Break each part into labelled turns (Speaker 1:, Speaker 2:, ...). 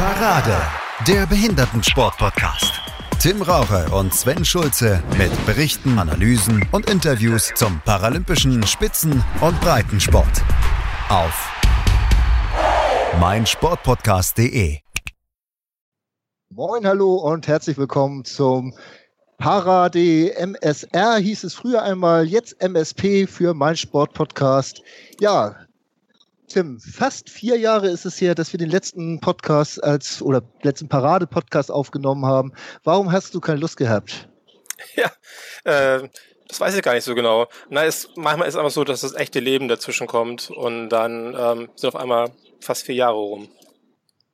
Speaker 1: Parade, der Behindertensport-Podcast. Tim Raucher und Sven Schulze mit Berichten, Analysen und Interviews zum paralympischen Spitzen- und Breitensport. Auf meinsportpodcast.de.
Speaker 2: Moin, hallo und herzlich willkommen zum Parade MSR hieß es früher einmal, jetzt MSP für mein Sportpodcast. Ja, Tim, fast vier Jahre ist es her, dass wir den letzten Podcast als oder letzten Parade-Podcast aufgenommen haben. Warum hast du keine Lust gehabt?
Speaker 3: Ja, äh, das weiß ich gar nicht so genau. Na, es, manchmal ist es einfach so, dass das echte Leben dazwischen kommt und dann ähm, sind auf einmal fast vier Jahre rum.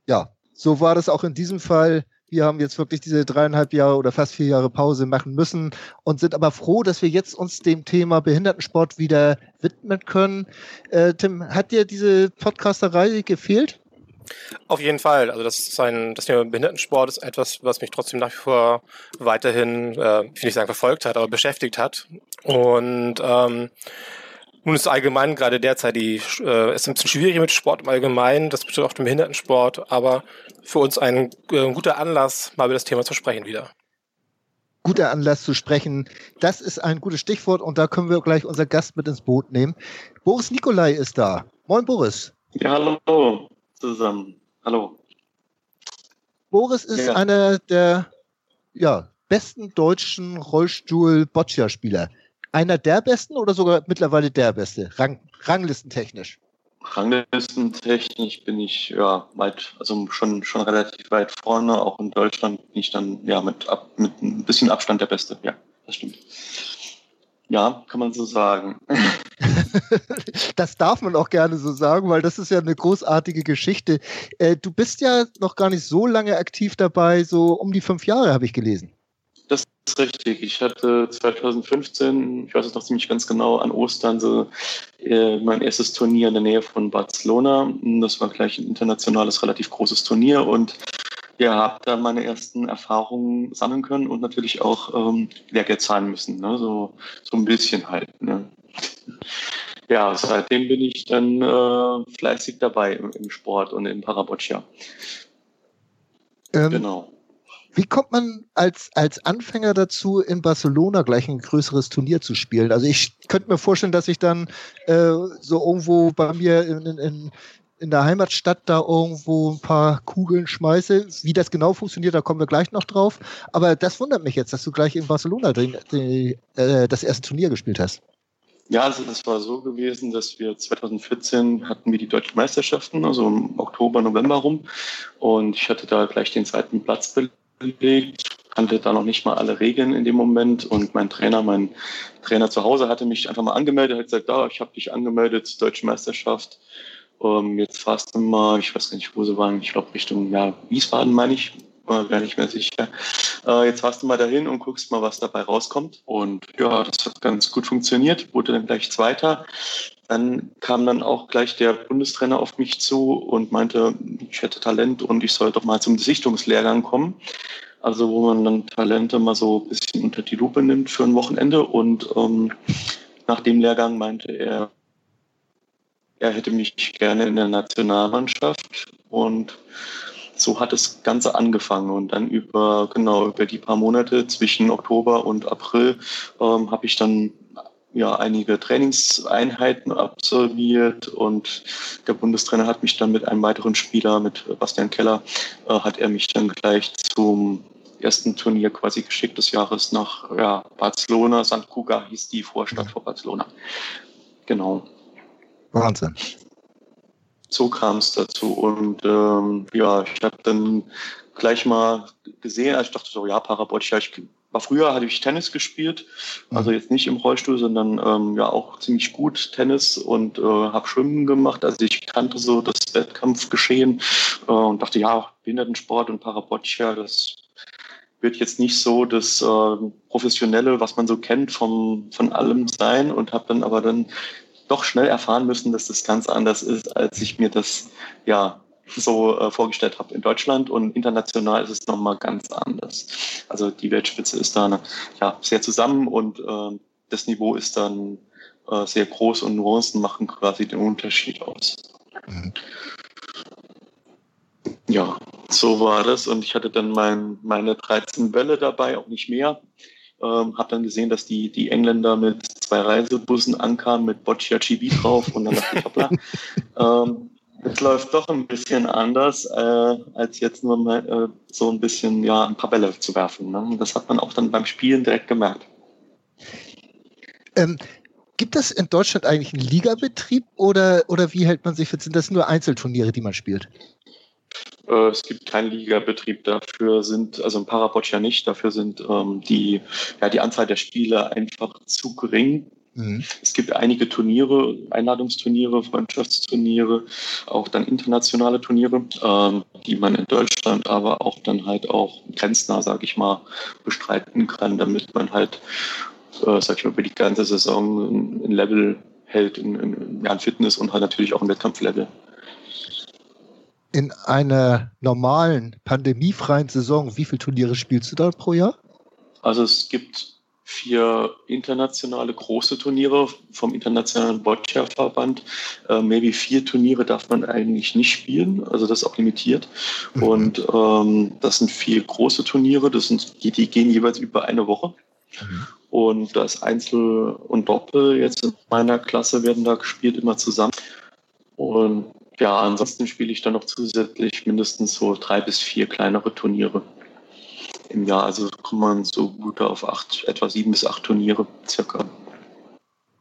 Speaker 2: Ja, so war das auch in diesem Fall. Wir haben jetzt wirklich diese dreieinhalb Jahre oder fast vier Jahre Pause machen müssen und sind aber froh, dass wir jetzt uns dem Thema Behindertensport wieder widmen können. Äh, Tim, hat dir diese Podcasterei gefehlt?
Speaker 3: Auf jeden Fall. Also das, ist ein, das Thema Behindertensport ist etwas, was mich trotzdem nach wie vor weiterhin, äh, ich will nicht sagen verfolgt hat, aber beschäftigt hat. Und ähm, nun ist allgemein gerade derzeit die, äh, ist ein bisschen schwierig mit Sport im Allgemeinen, das betrifft auch den Behindertensport, aber für uns ein äh, guter Anlass, mal über das Thema zu sprechen wieder.
Speaker 2: Guter Anlass zu sprechen. Das ist ein gutes Stichwort und da können wir gleich unser Gast mit ins Boot nehmen. Boris Nikolai ist da. Moin Boris.
Speaker 4: Ja, hallo zusammen. Hallo.
Speaker 2: Boris ist ja. einer der ja, besten deutschen Rollstuhl-Boccia-Spieler einer der besten oder sogar mittlerweile der beste, Rang, ranglistentechnisch?
Speaker 4: Ranglistentechnisch bin ich ja weit, also schon, schon relativ weit vorne. Auch in Deutschland bin ich dann ja mit, ab, mit ein bisschen Abstand der Beste. Ja, das stimmt. Ja, kann man so sagen.
Speaker 2: das darf man auch gerne so sagen, weil das ist ja eine großartige Geschichte. Äh, du bist ja noch gar nicht so lange aktiv dabei, so um die fünf Jahre habe ich gelesen.
Speaker 4: Ist richtig. Ich hatte 2015, ich weiß es noch ziemlich ganz genau, an Ostern so äh, mein erstes Turnier in der Nähe von Barcelona. Das war gleich ein internationales, relativ großes Turnier und ja, habe da meine ersten Erfahrungen sammeln können und natürlich auch ähm, Lehrgeld zahlen müssen. Ne? So, so ein bisschen halt. Ne? Ja, seitdem bin ich dann äh, fleißig dabei im, im Sport und im Paraboccia.
Speaker 2: Ähm, genau. Wie kommt man als, als Anfänger dazu, in Barcelona gleich ein größeres Turnier zu spielen? Also ich könnte mir vorstellen, dass ich dann äh, so irgendwo bei mir in, in, in der Heimatstadt da irgendwo ein paar Kugeln schmeiße. Wie das genau funktioniert, da kommen wir gleich noch drauf. Aber das wundert mich jetzt, dass du gleich in Barcelona den, den, äh, das erste Turnier gespielt hast.
Speaker 4: Ja, also das war so gewesen, dass wir 2014 hatten wir die deutschen Meisterschaften, also im Oktober, November rum. Und ich hatte da gleich den zweiten Platz belegt gelegt, kannte da noch nicht mal alle Regeln in dem Moment und mein Trainer, mein Trainer zu Hause hatte mich einfach mal angemeldet, hat gesagt, da, ich habe dich angemeldet zur Deutschen Meisterschaft. Ähm, jetzt fahrst du mal, ich weiß gar nicht, wo sie waren, ich glaube Richtung ja, Wiesbaden meine ich, war gar nicht mehr sicher. Äh, jetzt fahrst du mal dahin und guckst mal, was dabei rauskommt. Und ja, das hat ganz gut funktioniert, wurde dann gleich Zweiter. Dann kam dann auch gleich der Bundestrainer auf mich zu und meinte, ich hätte Talent und ich soll doch mal zum Sichtungslehrgang kommen. Also wo man dann Talente mal so ein bisschen unter die Lupe nimmt für ein Wochenende. Und ähm, nach dem Lehrgang meinte er, er hätte mich gerne in der Nationalmannschaft. Und so hat das Ganze angefangen. Und dann über, genau, über die paar Monate zwischen Oktober und April ähm, habe ich dann ja einige Trainingseinheiten absolviert und der Bundestrainer hat mich dann mit einem weiteren Spieler, mit Bastian Keller, äh, hat er mich dann gleich zum ersten Turnier quasi geschickt des Jahres nach ja, Barcelona. St. Cuga hieß die Vorstadt vor Barcelona. Genau.
Speaker 2: Wahnsinn.
Speaker 4: So kam es dazu. Und ähm, ja, ich habe dann gleich mal gesehen, also ich dachte so, ja, Paraboccia, ich war früher hatte ich Tennis gespielt, also mhm. jetzt nicht im Rollstuhl, sondern ähm, ja auch ziemlich gut Tennis und äh, habe Schwimmen gemacht. Also ich kannte so das Wettkampfgeschehen äh, und dachte, ja, Behindertensport und Paraboccia, das wird jetzt nicht so das äh, Professionelle, was man so kennt vom, von allem sein und habe dann aber dann doch schnell erfahren müssen, dass das ganz anders ist, als ich mir das ja so äh, vorgestellt habe in Deutschland und international ist es nochmal ganz anders. Also die Weltspitze ist da ja, sehr zusammen und äh, das Niveau ist dann äh, sehr groß und Nuancen machen quasi den Unterschied aus. Mhm. Ja, So war das und ich hatte dann mein, meine 13 Bälle dabei, auch nicht mehr. Ähm, habe dann gesehen, dass die, die Engländer mit zwei Reisebussen ankamen mit Boccia Chibi drauf und dann dachte ich, hoppla, ähm, es läuft doch ein bisschen anders, äh, als jetzt nur mal, äh, so ein bisschen ja, ein paar Bälle zu werfen. Ne? Das hat man auch dann beim Spielen direkt gemerkt.
Speaker 2: Ähm, gibt es in Deutschland eigentlich einen Ligabetrieb oder, oder wie hält man sich fit? Sind das nur Einzelturniere, die man spielt?
Speaker 4: Äh, es gibt keinen Ligabetrieb. Dafür sind, also ein Parabot ja nicht, dafür sind ähm, die, ja, die Anzahl der Spiele einfach zu gering. Mhm. Es gibt einige Turniere, Einladungsturniere, Freundschaftsturniere, auch dann internationale Turniere, ähm, die man in Deutschland aber auch dann halt auch grenznah, sage ich mal, bestreiten kann, damit man halt, äh, sag ich mal, über die ganze Saison ein Level hält, in, in, ja, in Fitness und halt natürlich auch ein Wettkampflevel
Speaker 2: in einer normalen, pandemiefreien Saison, wie viele Turniere spielst du da pro Jahr?
Speaker 4: Also es gibt vier internationale große Turniere vom Internationalen Boccia-Verband. Äh, maybe vier Turniere darf man eigentlich nicht spielen, also das ist auch limitiert. Mhm. Und ähm, das sind vier große Turniere, das sind, die, die gehen jeweils über eine Woche. Mhm. Und das Einzel und Doppel jetzt in meiner Klasse werden da gespielt immer zusammen. Und ja, ansonsten spiele ich dann noch zusätzlich mindestens so drei bis vier kleinere Turniere im Jahr. Also kommt man so gut auf acht, etwa sieben bis acht Turniere circa.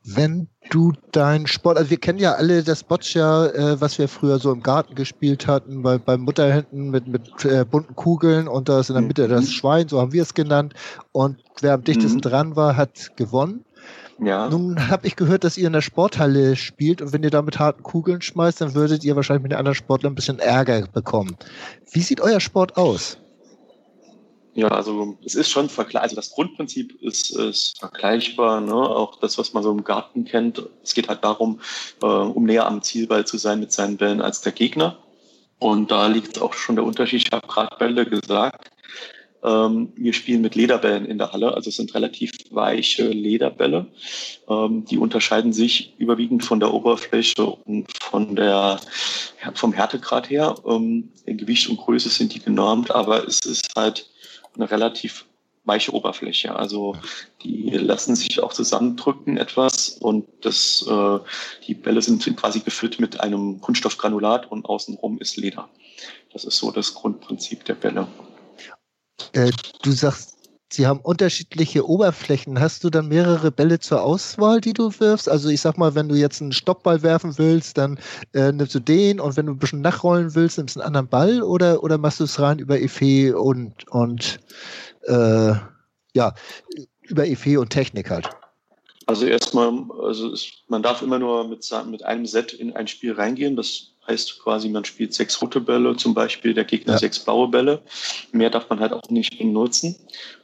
Speaker 2: Wenn du dein Sport, also wir kennen ja alle das Boccia, äh, was wir früher so im Garten gespielt hatten, bei, beim Mutterhänden mit, mit äh, bunten Kugeln und da ist in der Mitte das mhm. Schwein, so haben wir es genannt. Und wer am dichtesten mhm. dran war, hat gewonnen. Ja. Nun habe ich gehört, dass ihr in der Sporthalle spielt und wenn ihr da mit harten Kugeln schmeißt, dann würdet ihr wahrscheinlich mit den anderen Sportlern ein bisschen Ärger bekommen. Wie sieht euer Sport aus?
Speaker 4: Ja, also es ist schon vergleichbar. Also das Grundprinzip ist, ist vergleichbar. Ne? Auch das, was man so im Garten kennt. Es geht halt darum, äh, um näher am Zielball zu sein mit seinen Bällen als der Gegner. Und da liegt auch schon der Unterschied. Ich habe gerade Bälle gesagt. Ähm, wir spielen mit Lederbällen in der Halle, also es sind relativ weiche Lederbälle. Ähm, die unterscheiden sich überwiegend von der Oberfläche und von der, vom Härtegrad her. Ähm, in Gewicht und Größe sind die genormt, aber es ist halt eine relativ weiche Oberfläche. Also die lassen sich auch zusammendrücken etwas und das, äh, die Bälle sind quasi gefüllt mit einem Kunststoffgranulat und außenrum ist Leder. Das ist so das Grundprinzip der Bälle.
Speaker 2: Äh, du sagst, sie haben unterschiedliche Oberflächen. Hast du dann mehrere Bälle zur Auswahl, die du wirfst? Also ich sag mal, wenn du jetzt einen Stoppball werfen willst, dann äh, nimmst du den und wenn du ein bisschen nachrollen willst, nimmst du einen anderen Ball oder, oder machst du es rein über Efe und, und äh, ja, über Efe und Technik halt?
Speaker 4: Also erstmal, also es, man darf immer nur mit, mit einem Set in ein Spiel reingehen. Das heißt quasi, man spielt sechs rote Bälle, zum Beispiel der Gegner ja. sechs blaue Bälle. Mehr darf man halt auch nicht benutzen.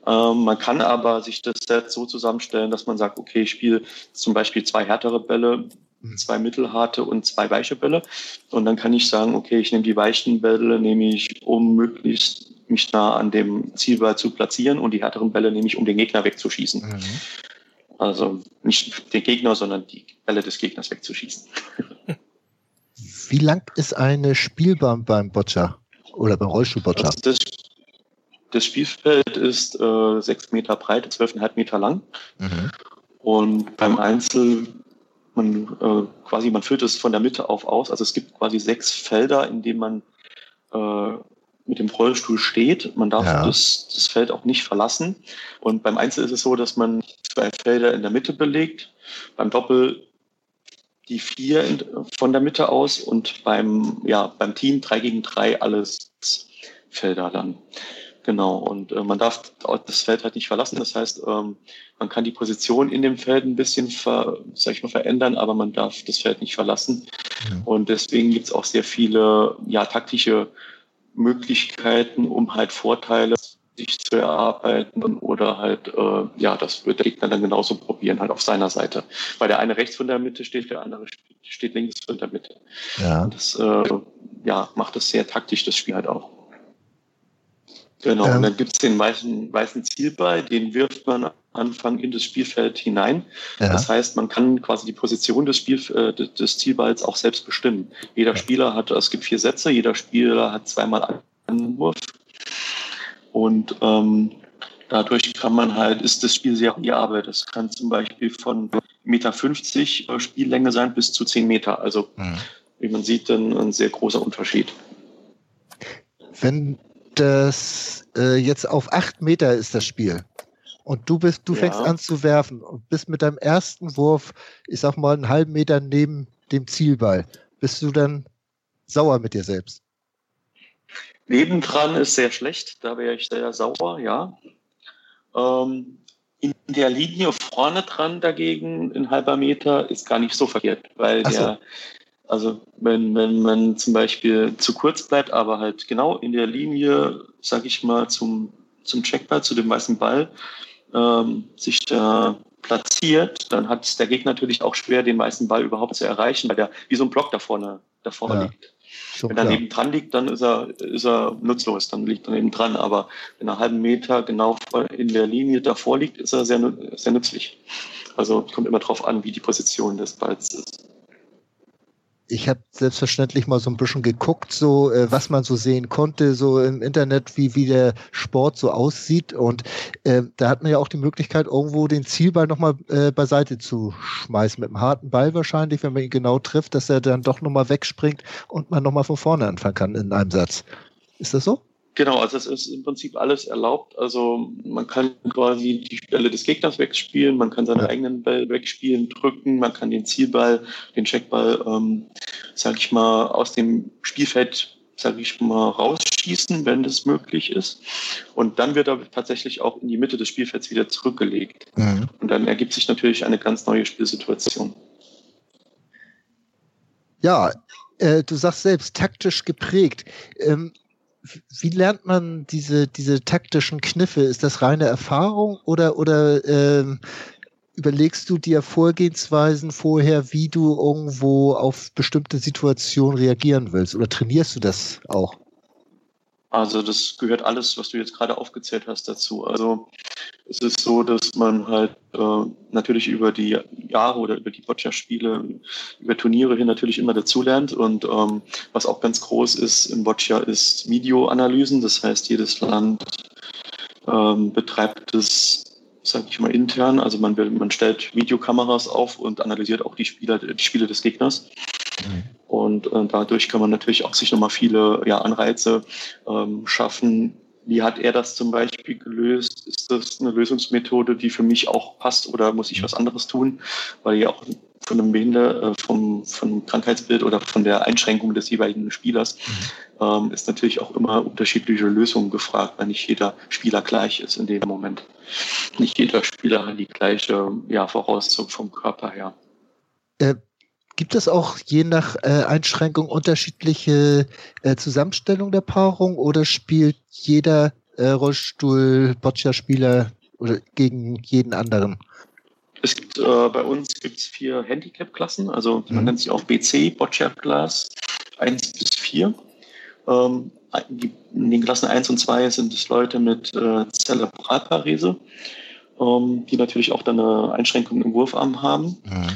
Speaker 4: Ähm, man kann aber sich das Set so zusammenstellen, dass man sagt, okay, ich spiele zum Beispiel zwei härtere Bälle, mhm. zwei mittelharte und zwei weiche Bälle. Und dann kann ich sagen, okay, ich nehme die weichen Bälle, nehme ich, um möglichst mich nah an dem Zielball zu platzieren und die härteren Bälle nehme ich, um den Gegner wegzuschießen. Mhm. Also nicht den Gegner, sondern die Bälle des Gegners wegzuschießen.
Speaker 2: Wie lang ist eine Spielbahn beim Boccia oder beim Rollstuhlboccia?
Speaker 4: Also das, das, Spielfeld ist äh, sechs Meter breit, zwölfeinhalb Meter lang. Mhm. Und beim Einzel, man äh, quasi, man füllt es von der Mitte auf aus. Also es gibt quasi sechs Felder, in denen man äh, mit dem Rollstuhl steht. Man darf ja. das, das Feld auch nicht verlassen. Und beim Einzel ist es so, dass man zwei Felder in der Mitte belegt. Beim Doppel die vier in, von der Mitte aus und beim, ja, beim Team drei gegen drei alles Felder dann. Genau, und äh, man darf das Feld halt nicht verlassen. Das heißt, ähm, man kann die Position in dem Feld ein bisschen ver, sag ich mal, verändern, aber man darf das Feld nicht verlassen. Mhm. Und deswegen gibt es auch sehr viele ja, taktische Möglichkeiten, um halt Vorteile sich zu erarbeiten oder halt, äh, ja, das wird der Gegner dann genauso probieren, halt auf seiner Seite. Weil der eine rechts von der Mitte steht, der andere steht links von der Mitte. Ja. Das äh, ja, macht das sehr taktisch, das Spiel halt auch. Genau, ähm. und dann gibt es den weißen, weißen Zielball, den wirft man am Anfang in das Spielfeld hinein. Ja. Das heißt, man kann quasi die Position des, Spiel, äh, des Zielballs auch selbst bestimmen. Jeder Spieler hat, es gibt vier Sätze, jeder Spieler hat zweimal Wurf. Und ähm, dadurch kann man halt, ist das Spiel sehr variabel. Das kann zum Beispiel von 1,50 Meter Spiellänge sein bis zu 10 Meter. Also mhm. wie man sieht, dann ein sehr großer Unterschied.
Speaker 2: Wenn das äh, jetzt auf 8 Meter ist das Spiel und du bist, du ja. fängst an zu werfen und bist mit deinem ersten Wurf, ich sag mal, einen halben Meter neben dem Zielball, bist du dann sauer mit dir selbst?
Speaker 4: Nebendran ist sehr schlecht, da wäre ich sehr sauer, ja. Ähm, in der Linie vorne dran dagegen, ein halber Meter, ist gar nicht so verkehrt, weil so. der, also wenn, wenn man zum Beispiel zu kurz bleibt, aber halt genau in der Linie, sag ich mal, zum, zum Checkball, zu dem weißen Ball, ähm, sich da platziert, dann hat der Gegner natürlich auch schwer, den weißen Ball überhaupt zu erreichen, weil der wie so ein Block da vorne, da vorne ja. liegt. Schon wenn er neben dran liegt, dann ist er, ist er nutzlos, dann liegt er neben dran. Aber wenn er einen halben Meter genau in der Linie davor liegt, ist er sehr, sehr nützlich. Also kommt immer darauf an, wie die Position des Balls ist
Speaker 2: ich habe selbstverständlich mal so ein bisschen geguckt, so äh, was man so sehen konnte, so im Internet, wie, wie der Sport so aussieht. Und äh, da hat man ja auch die Möglichkeit, irgendwo den Zielball nochmal äh, beiseite zu schmeißen. Mit einem harten Ball wahrscheinlich, wenn man ihn genau trifft, dass er dann doch nochmal wegspringt und man nochmal von vorne anfangen kann in einem Satz. Ist das so?
Speaker 4: Genau, also es ist im Prinzip alles erlaubt. Also man kann quasi die Stelle des Gegners wegspielen, man kann seine ja. eigenen Ball wegspielen, drücken, man kann den Zielball, den Checkball, ähm, sag ich mal, aus dem Spielfeld, sag ich mal, rausschießen, wenn das möglich ist. Und dann wird er tatsächlich auch in die Mitte des Spielfelds wieder zurückgelegt. Mhm. Und dann ergibt sich natürlich eine ganz neue Spielsituation.
Speaker 2: Ja, äh, du sagst selbst taktisch geprägt. Ähm, wie lernt man diese, diese taktischen Kniffe? Ist das reine Erfahrung oder, oder ähm, überlegst du dir Vorgehensweisen vorher, wie du irgendwo auf bestimmte Situationen reagieren willst? Oder trainierst du das auch?
Speaker 4: Also das gehört alles, was du jetzt gerade aufgezählt hast, dazu. Also es ist so, dass man halt äh, natürlich über die Jahre oder über die Boccia-Spiele, über Turniere hin natürlich immer dazulernt. Und ähm, was auch ganz groß ist im Boccia, ist Videoanalysen. Das heißt, jedes Land ähm, betreibt es, sage ich mal, intern. Also man, will, man stellt Videokameras auf und analysiert auch die, Spieler, die Spiele des Gegners. Mhm. Und äh, dadurch kann man natürlich auch sich nochmal viele ja, Anreize ähm, schaffen. Wie hat er das zum Beispiel gelöst? Ist das eine Lösungsmethode, die für mich auch passt oder muss ich was anderes tun? Weil ja auch von einem Behinder, äh, vom, vom Krankheitsbild oder von der Einschränkung des jeweiligen Spielers mhm. ähm, ist natürlich auch immer unterschiedliche Lösungen gefragt, weil nicht jeder Spieler gleich ist in dem Moment. Nicht jeder Spieler hat die gleiche ja, Voraussetzung vom Körper her.
Speaker 2: Äh, Gibt es auch je nach äh, Einschränkung unterschiedliche äh, Zusammenstellung der Paarung oder spielt jeder äh, Rollstuhl-Boccia-Spieler oder gegen jeden anderen?
Speaker 4: Es gibt, äh, bei uns gibt es vier Handicap-Klassen, also man mhm. nennt sie auch BC, Boccia-Class 1 bis 4. Ähm, in den Klassen 1 und 2 sind es Leute mit äh, Zerebralparese, ähm, die natürlich auch dann eine Einschränkung im Wurfarm haben. Mhm.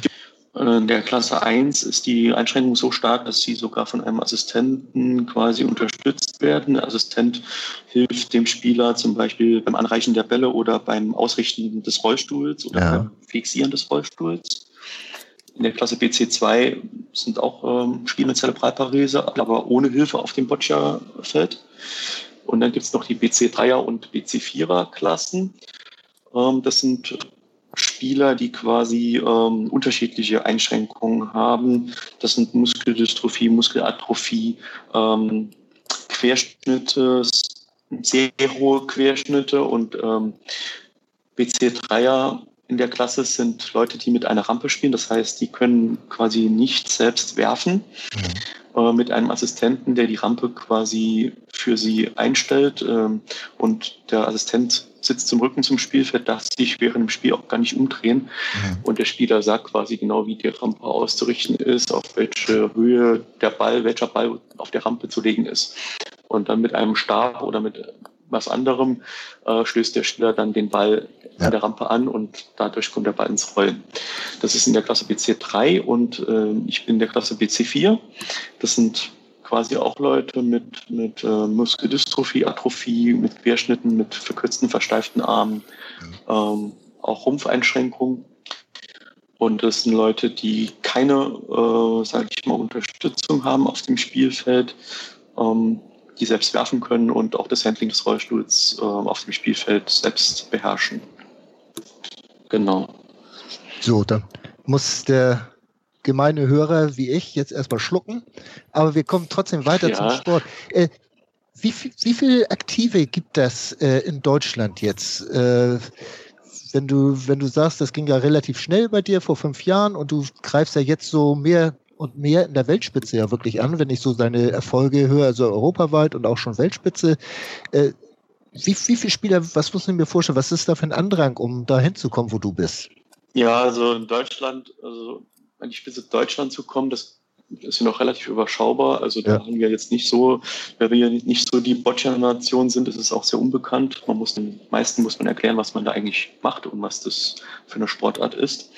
Speaker 4: In der Klasse 1 ist die Einschränkung so stark, dass sie sogar von einem Assistenten quasi unterstützt werden. Der Assistent hilft dem Spieler zum Beispiel beim Anreichen der Bälle oder beim Ausrichten des Rollstuhls oder ja. beim Fixieren des Rollstuhls. In der Klasse BC2 sind auch ähm, Spiele mit Zerebralparese, aber ohne Hilfe auf dem Boccia-Feld. Und dann gibt es noch die BC3er und BC4er Klassen. Ähm, das sind Spieler, die quasi ähm, unterschiedliche Einschränkungen haben. Das sind Muskeldystrophie, Muskelatrophie, ähm, Querschnitte, sehr hohe Querschnitte und ähm, BC3er in der Klasse sind Leute, die mit einer Rampe spielen. Das heißt, die können quasi nicht selbst werfen. Mhm. Äh, mit einem Assistenten, der die Rampe quasi für sie einstellt. Ähm, und der Assistent sitzt zum Rücken zum Spielfeld, darf sich während dem Spiel auch gar nicht umdrehen. Mhm. Und der Spieler sagt quasi genau, wie die Rampe auszurichten ist, auf welche Höhe der Ball, welcher Ball auf der Rampe zu legen ist. Und dann mit einem Stab oder mit was anderem äh, stößt der Spieler dann den Ball ja. an der Rampe an und dadurch kommt der Ball ins Rollen. Das ist in der Klasse BC3 und äh, ich bin in der Klasse BC4. Das sind quasi auch Leute mit, mit äh, Muskeldystrophie, Atrophie, mit Querschnitten, mit verkürzten, versteiften Armen, ähm, auch Rumpfeinschränkungen. Und das sind Leute, die keine, äh, sage ich mal, Unterstützung haben auf dem Spielfeld, ähm, die selbst werfen können und auch das Handling des Rollstuhls äh, auf dem Spielfeld selbst beherrschen. Genau.
Speaker 2: So, dann muss der gemeine Hörer wie ich jetzt erstmal schlucken, aber wir kommen trotzdem weiter ja. zum Sport. Äh, wie, viel, wie viele Aktive gibt das äh, in Deutschland jetzt? Äh, wenn du, wenn du sagst, das ging ja relativ schnell bei dir vor fünf Jahren und du greifst ja jetzt so mehr und mehr in der Weltspitze ja wirklich an, wenn ich so seine Erfolge höre, also europaweit und auch schon Weltspitze. Äh, wie, wie viele Spieler, was muss ich mir vorstellen, was ist da für ein Andrang, um da hinzukommen, wo du bist?
Speaker 4: Ja, also in Deutschland, also an die Spitze Deutschland zu kommen, das ist ja noch relativ überschaubar. Also da ja. haben wir jetzt nicht so, weil wir nicht so die Boccia-Nation sind, ist es auch sehr unbekannt. Man muss den meisten muss man erklären, was man da eigentlich macht und was das für eine Sportart ist.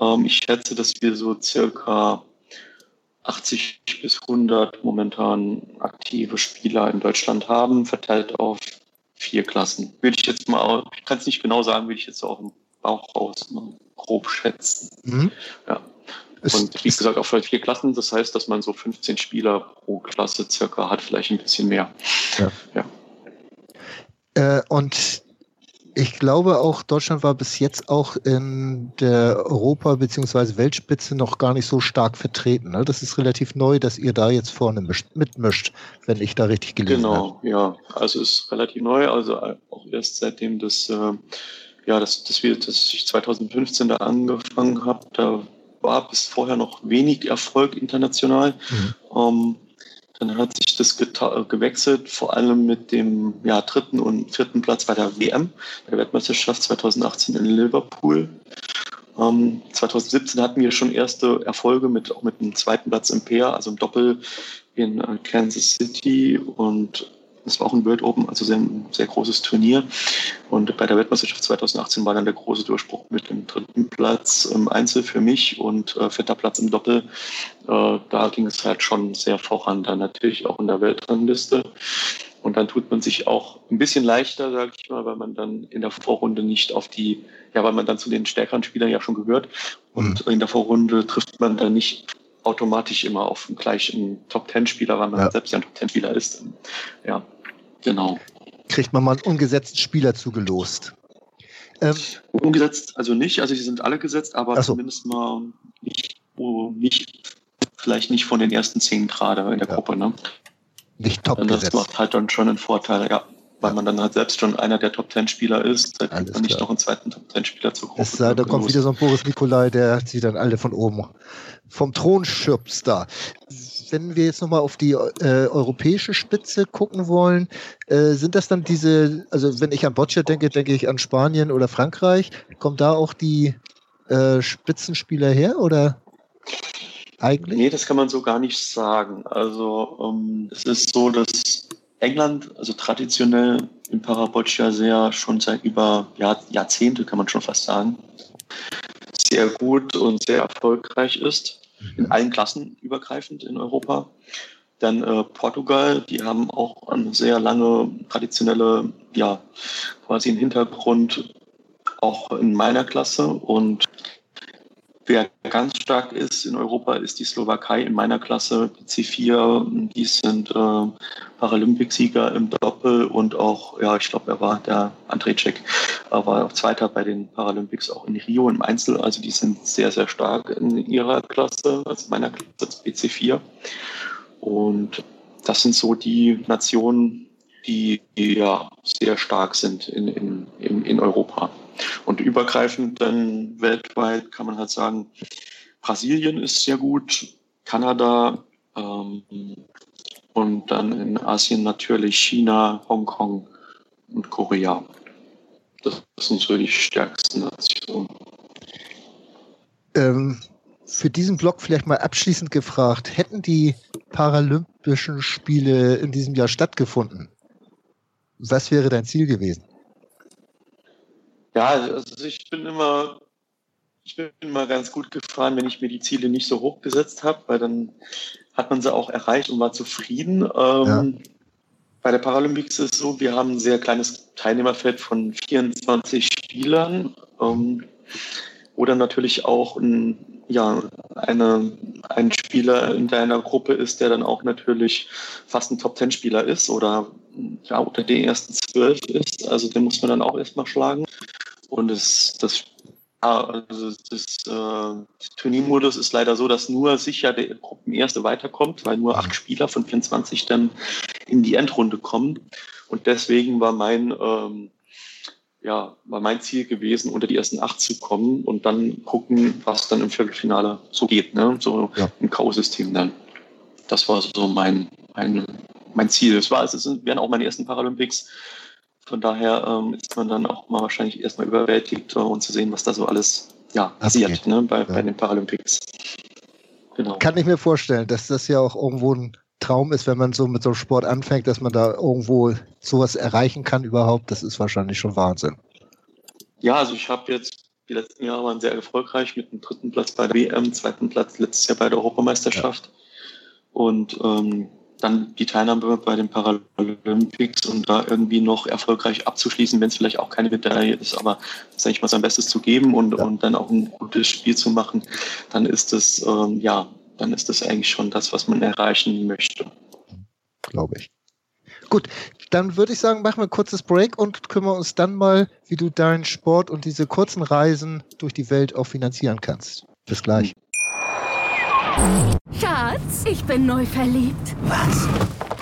Speaker 4: Ähm, ich schätze, dass wir so circa 80 bis 100 momentan aktive Spieler in Deutschland haben, verteilt auf vier Klassen. Würde ich jetzt mal, ich kann es nicht genau sagen, würde ich jetzt auch im Bauch raus grob schätzen. Mhm. Ja. Und wie gesagt, auf vier Klassen, das heißt, dass man so 15 Spieler pro Klasse circa hat, vielleicht ein bisschen mehr. Ja.
Speaker 2: ja. Äh, und ich glaube auch, Deutschland war bis jetzt auch in der Europa- bzw. Weltspitze noch gar nicht so stark vertreten. Ne? Das ist relativ neu, dass ihr da jetzt vorne mitmischt, wenn ich da richtig gelesen
Speaker 4: genau, habe. Genau, ja. Also ist relativ neu, also auch erst seitdem das, äh, ja, dass das wir, dass ich 2015 da angefangen habe, da war bis vorher noch wenig Erfolg international. Mhm. Ähm, dann hat sich das gewechselt, vor allem mit dem ja, dritten und vierten Platz bei der WM, der Weltmeisterschaft 2018 in Liverpool. Ähm, 2017 hatten wir schon erste Erfolge mit auch mit dem zweiten Platz im Pair, also im Doppel in äh, Kansas City und das war auch ein World Open, also sehr, ein sehr großes Turnier. Und bei der Weltmeisterschaft 2018 war dann der große Durchbruch mit dem dritten Platz im Einzel für mich und äh, vierter Platz im Doppel. Äh, da ging es halt schon sehr voran, dann natürlich auch in der Weltrangliste. Und dann tut man sich auch ein bisschen leichter, sage ich mal, weil man dann in der Vorrunde nicht auf die, ja, weil man dann zu den stärkeren Spielern ja schon gehört. Und mhm. in der Vorrunde trifft man dann nicht automatisch immer auf den gleichen Top-10-Spieler, weil man ja. selbst ja ein Top-10-Spieler ist. Ja, genau.
Speaker 2: Kriegt man mal einen ungesetzten Spieler zugelost.
Speaker 4: Ähm, Umgesetzt also nicht, also sie sind alle gesetzt, aber so. zumindest mal nicht, nicht, vielleicht nicht von den ersten zehn gerade in der ja. Gruppe. Ne?
Speaker 2: Nicht top
Speaker 4: Das gesetzt. macht halt dann schon einen Vorteil, ja weil man dann halt selbst schon einer der Top Ten Spieler ist, da kriegt man nicht noch einen zweiten Top Ten Spieler.
Speaker 2: Es sei, da kommt wieder so ein Boris Nikolai, der sie dann alle von oben vom Thron schirpst da. Wenn wir jetzt nochmal auf die äh, europäische Spitze gucken wollen, äh, sind das dann diese, also wenn ich an Boccia denke, denke ich an Spanien oder Frankreich. Kommen da auch die äh, Spitzenspieler her oder eigentlich?
Speaker 4: Nee, das kann man so gar nicht sagen. Also ähm, es ist so, dass England, also traditionell im Paraboccia sehr schon seit über Jahr, Jahrzehnte, kann man schon fast sagen, sehr gut und sehr erfolgreich ist, in allen Klassen übergreifend in Europa. Dann äh, Portugal, die haben auch eine sehr lange traditionelle, ja, quasi einen Hintergrund auch in meiner Klasse und Wer ganz stark ist in Europa, ist die Slowakei in meiner Klasse, die C4. Die sind äh, Paralympicsieger im Doppel und auch, ja, ich glaube, er war der Andrzejczyk, er war auch Zweiter bei den Paralympics auch in Rio im Einzel. Also die sind sehr, sehr stark in ihrer Klasse, also meiner Klasse BC4. Und das sind so die Nationen, die, ja sehr stark sind in, in, in, in Europa. Und übergreifend dann weltweit kann man halt sagen, Brasilien ist sehr gut, Kanada ähm, und dann in Asien natürlich China, Hongkong und Korea. Das sind so die stärksten Nationen.
Speaker 2: Ähm, für diesen Blog vielleicht mal abschließend gefragt, hätten die Paralympischen Spiele in diesem Jahr stattgefunden? Was wäre dein Ziel gewesen?
Speaker 4: Ja, also ich bin immer ich bin immer ganz gut gefahren, wenn ich mir die Ziele nicht so hoch gesetzt habe, weil dann hat man sie auch erreicht und war zufrieden. Ähm, ja. Bei der Paralympics ist es so, wir haben ein sehr kleines Teilnehmerfeld von 24 Spielern. Ähm, oder natürlich auch ein, ja, eine, ein Spieler in deiner Gruppe ist, der dann auch natürlich fast ein Top-10-Spieler ist oder ja, unter den ersten zwölf ist. Also den muss man dann auch erstmal schlagen. Und das, das also das äh, Turniermodus ist leider so, dass nur sicher der Gruppenerste weiterkommt, weil nur acht Spieler von 24 dann in die Endrunde kommen. Und deswegen war mein, ähm, ja, war mein Ziel gewesen, unter die ersten acht zu kommen und dann gucken, was dann im Viertelfinale so geht, ne? so ja. im K.O.-System dann. Das war so mein, mein, mein Ziel. Es war, es wären auch meine ersten Paralympics. Von daher ähm, ist man dann auch mal wahrscheinlich erstmal überwältigt, äh, um zu sehen, was da so alles ja, passiert ne, bei, ja. bei den Paralympics.
Speaker 2: Genau. Kann ich mir vorstellen, dass das ja auch irgendwo ein Traum ist, wenn man so mit so einem Sport anfängt, dass man da irgendwo sowas erreichen kann überhaupt. Das ist wahrscheinlich schon Wahnsinn.
Speaker 4: Ja, also ich habe jetzt die letzten Jahre waren sehr erfolgreich mit dem dritten Platz bei der WM, zweiten Platz letztes Jahr bei der Europameisterschaft. Ja. Und ähm, dann die Teilnahme bei den Paralympics und da irgendwie noch erfolgreich abzuschließen, wenn es vielleicht auch keine Medaille ist, aber sage ich mal sein Bestes zu geben und, ja. und dann auch ein gutes Spiel zu machen, dann ist das ähm, ja, dann ist das eigentlich schon das, was man erreichen möchte.
Speaker 2: Glaube ich. Gut, dann würde ich sagen, machen wir ein kurzes Break und kümmern uns dann mal, wie du deinen Sport und diese kurzen Reisen durch die Welt auch finanzieren kannst. Bis gleich.
Speaker 5: Schatz, ich bin neu verliebt.
Speaker 6: Was?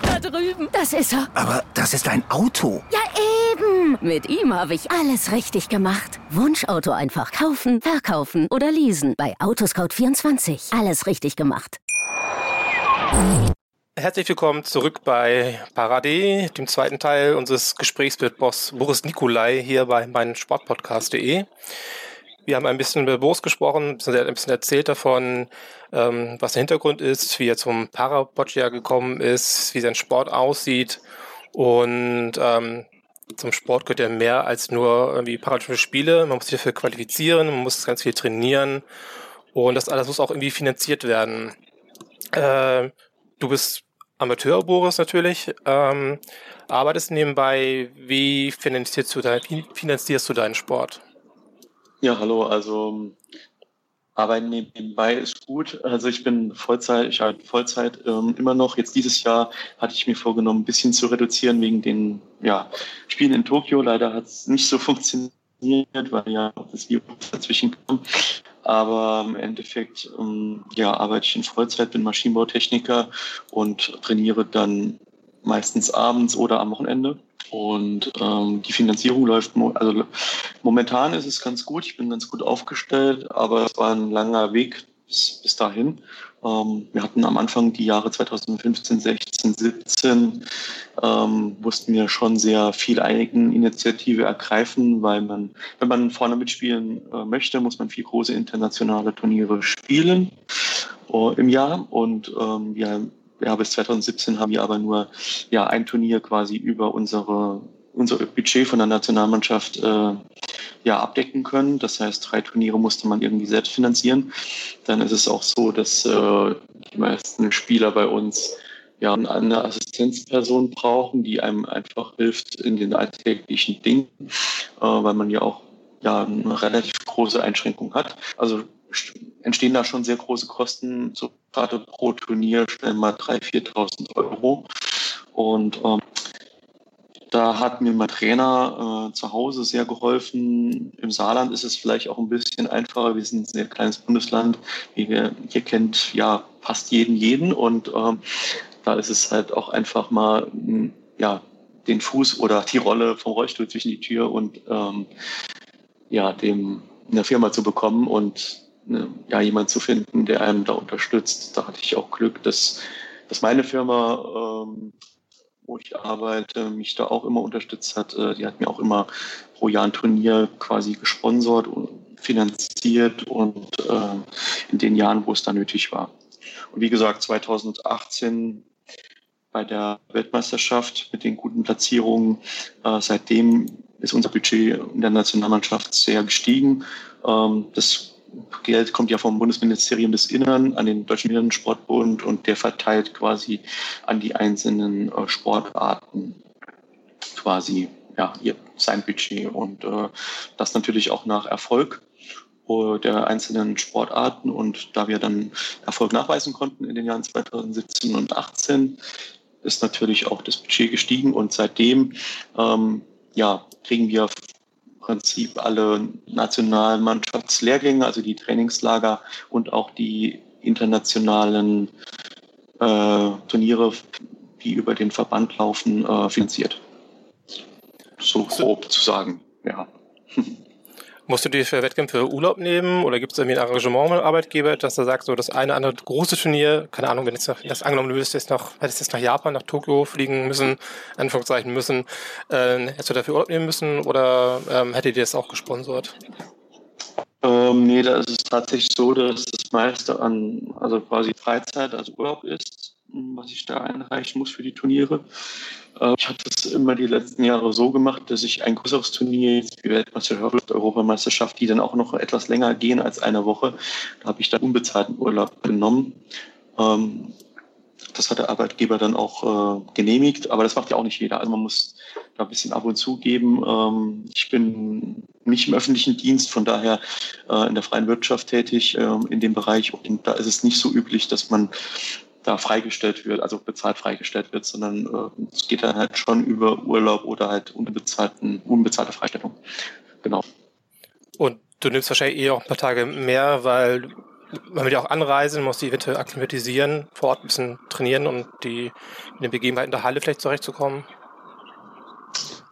Speaker 5: Da drüben. Das ist er.
Speaker 6: Aber das ist ein Auto.
Speaker 5: Ja, eben. Mit ihm habe ich alles richtig gemacht. Wunschauto einfach kaufen, verkaufen oder leasen. Bei Autoscout24. Alles richtig gemacht.
Speaker 3: Herzlich willkommen zurück bei Parade, dem zweiten Teil unseres Gesprächs mit Boss Boris Nikolai hier bei meinem Sportpodcast.de. Wir haben ein bisschen über Boris gesprochen, ein bisschen erzählt davon, ähm, was der Hintergrund ist, wie er zum Parapodgia gekommen ist, wie sein Sport aussieht. Und ähm, zum Sport gehört ja mehr als nur irgendwie Paralympische Spiele. Man muss sich dafür qualifizieren, man muss ganz viel trainieren. Und das alles muss auch irgendwie finanziert werden. Äh, du bist Amateur, Boris, natürlich. Ähm, arbeitest nebenbei. Wie finanzierst du, dein, finanzierst du deinen Sport?
Speaker 4: Ja, hallo. Also Arbeiten nebenbei ist gut. Also ich bin Vollzeit, ich arbeite Vollzeit ähm, immer noch. Jetzt dieses Jahr hatte ich mir vorgenommen, ein bisschen zu reduzieren wegen den ja, Spielen in Tokio. Leider hat es nicht so funktioniert, weil ja das Virus dazwischen kam. Aber im Endeffekt ähm, ja, arbeite ich in Vollzeit, bin Maschinenbautechniker und trainiere dann meistens abends oder am Wochenende. Und ähm, die Finanzierung läuft, also momentan ist es ganz gut, ich bin ganz gut aufgestellt, aber es war ein langer Weg bis, bis dahin. Ähm, wir hatten am Anfang die Jahre 2015, 16, 17, ähm, mussten wir schon sehr viel Eigeninitiative ergreifen, weil man, wenn man vorne mitspielen äh, möchte, muss man vier große internationale Turniere spielen äh, im Jahr. Und ähm, ja, ja, bis 2017 haben wir aber nur ja, ein Turnier quasi über unsere, unser Budget von der Nationalmannschaft äh, ja, abdecken können. Das heißt, drei Turniere musste man irgendwie selbst finanzieren. Dann ist es auch so, dass äh, die meisten Spieler bei uns ja, eine Assistenzperson brauchen, die einem einfach hilft in den alltäglichen Dingen, äh, weil man ja auch ja, eine relativ große Einschränkung hat. Also entstehen da schon sehr große Kosten, so gerade pro Turnier schnell mal 3.000, 4.000 Euro. Und ähm, da hat mir mein Trainer äh, zu Hause sehr geholfen. Im Saarland ist es vielleicht auch ein bisschen einfacher. Wir sind ein sehr kleines Bundesland. Wie ihr, kennt ja fast jeden jeden. Und ähm, da ist es halt auch einfach mal, ja, den Fuß oder die Rolle vom Rollstuhl zwischen die Tür und ähm, ja, dem eine Firma zu bekommen und ja, jemand zu finden, der einem da unterstützt. Da hatte ich auch Glück, dass, dass meine Firma, ähm, wo ich arbeite, mich da auch immer unterstützt hat. Äh, die hat mir auch immer pro Jahr ein Turnier quasi gesponsert und finanziert und äh, in den Jahren, wo es da nötig war. Und wie gesagt, 2018 bei der Weltmeisterschaft mit den guten Platzierungen, äh, seitdem ist unser Budget in der Nationalmannschaft sehr gestiegen. Ähm, das Geld kommt ja vom Bundesministerium des Innern an den Deutschen Behindertensportbund und der verteilt quasi an die einzelnen äh, Sportarten quasi ja, sein Budget. Und äh, das natürlich auch nach Erfolg der einzelnen Sportarten. Und da wir dann Erfolg nachweisen konnten in den Jahren 2017 und 2018, ist natürlich auch das Budget gestiegen. Und seitdem ähm, ja, kriegen wir Prinzip alle nationalen Mannschaftslehrgänge, also die Trainingslager und auch die internationalen äh, Turniere, die über den Verband laufen, äh, finanziert. So grob zu sagen, ja.
Speaker 3: Musst du dir für Wettkämpfe Urlaub nehmen oder gibt es irgendwie ein Arrangement mit dem Arbeitgeber, dass er sagt, so das eine andere große Turnier, keine Ahnung, wenn jetzt das angenommen, du würdest jetzt noch, hättest jetzt nach Japan, nach Tokio fliegen müssen, Anführungszeichen müssen, äh, hättest du dafür Urlaub nehmen müssen oder ähm, hättet ihr das auch gesponsert?
Speaker 4: Ähm, nee, da ist es tatsächlich so, dass das meiste an, also quasi Freizeit, also Urlaub ist, was ich da einreichen muss für die Turniere. Äh, ich habe das immer die letzten Jahre so gemacht, dass ich ein größeres Turnier, wie Weltmeisterschaft, Europameisterschaft, die dann auch noch etwas länger gehen als eine Woche, da habe ich dann unbezahlten Urlaub genommen. Ähm, das hat der Arbeitgeber dann auch äh, genehmigt, aber das macht ja auch nicht jeder. Also man muss da ein bisschen ab und zu geben. Ähm, ich bin nicht im öffentlichen Dienst, von daher äh, in der freien Wirtschaft tätig in dem Bereich und da ist es nicht so üblich, dass man da freigestellt wird, also bezahlt freigestellt wird, sondern äh, es geht dann halt schon über Urlaub oder halt unbezahlten, unbezahlte Freistellung. Genau.
Speaker 3: Und du nimmst wahrscheinlich eh auch ein paar Tage mehr, weil man will ja auch anreisen, muss die eventuell akklimatisieren, vor Ort ein bisschen trainieren und die in den Begebenheiten der Halle vielleicht zurechtzukommen.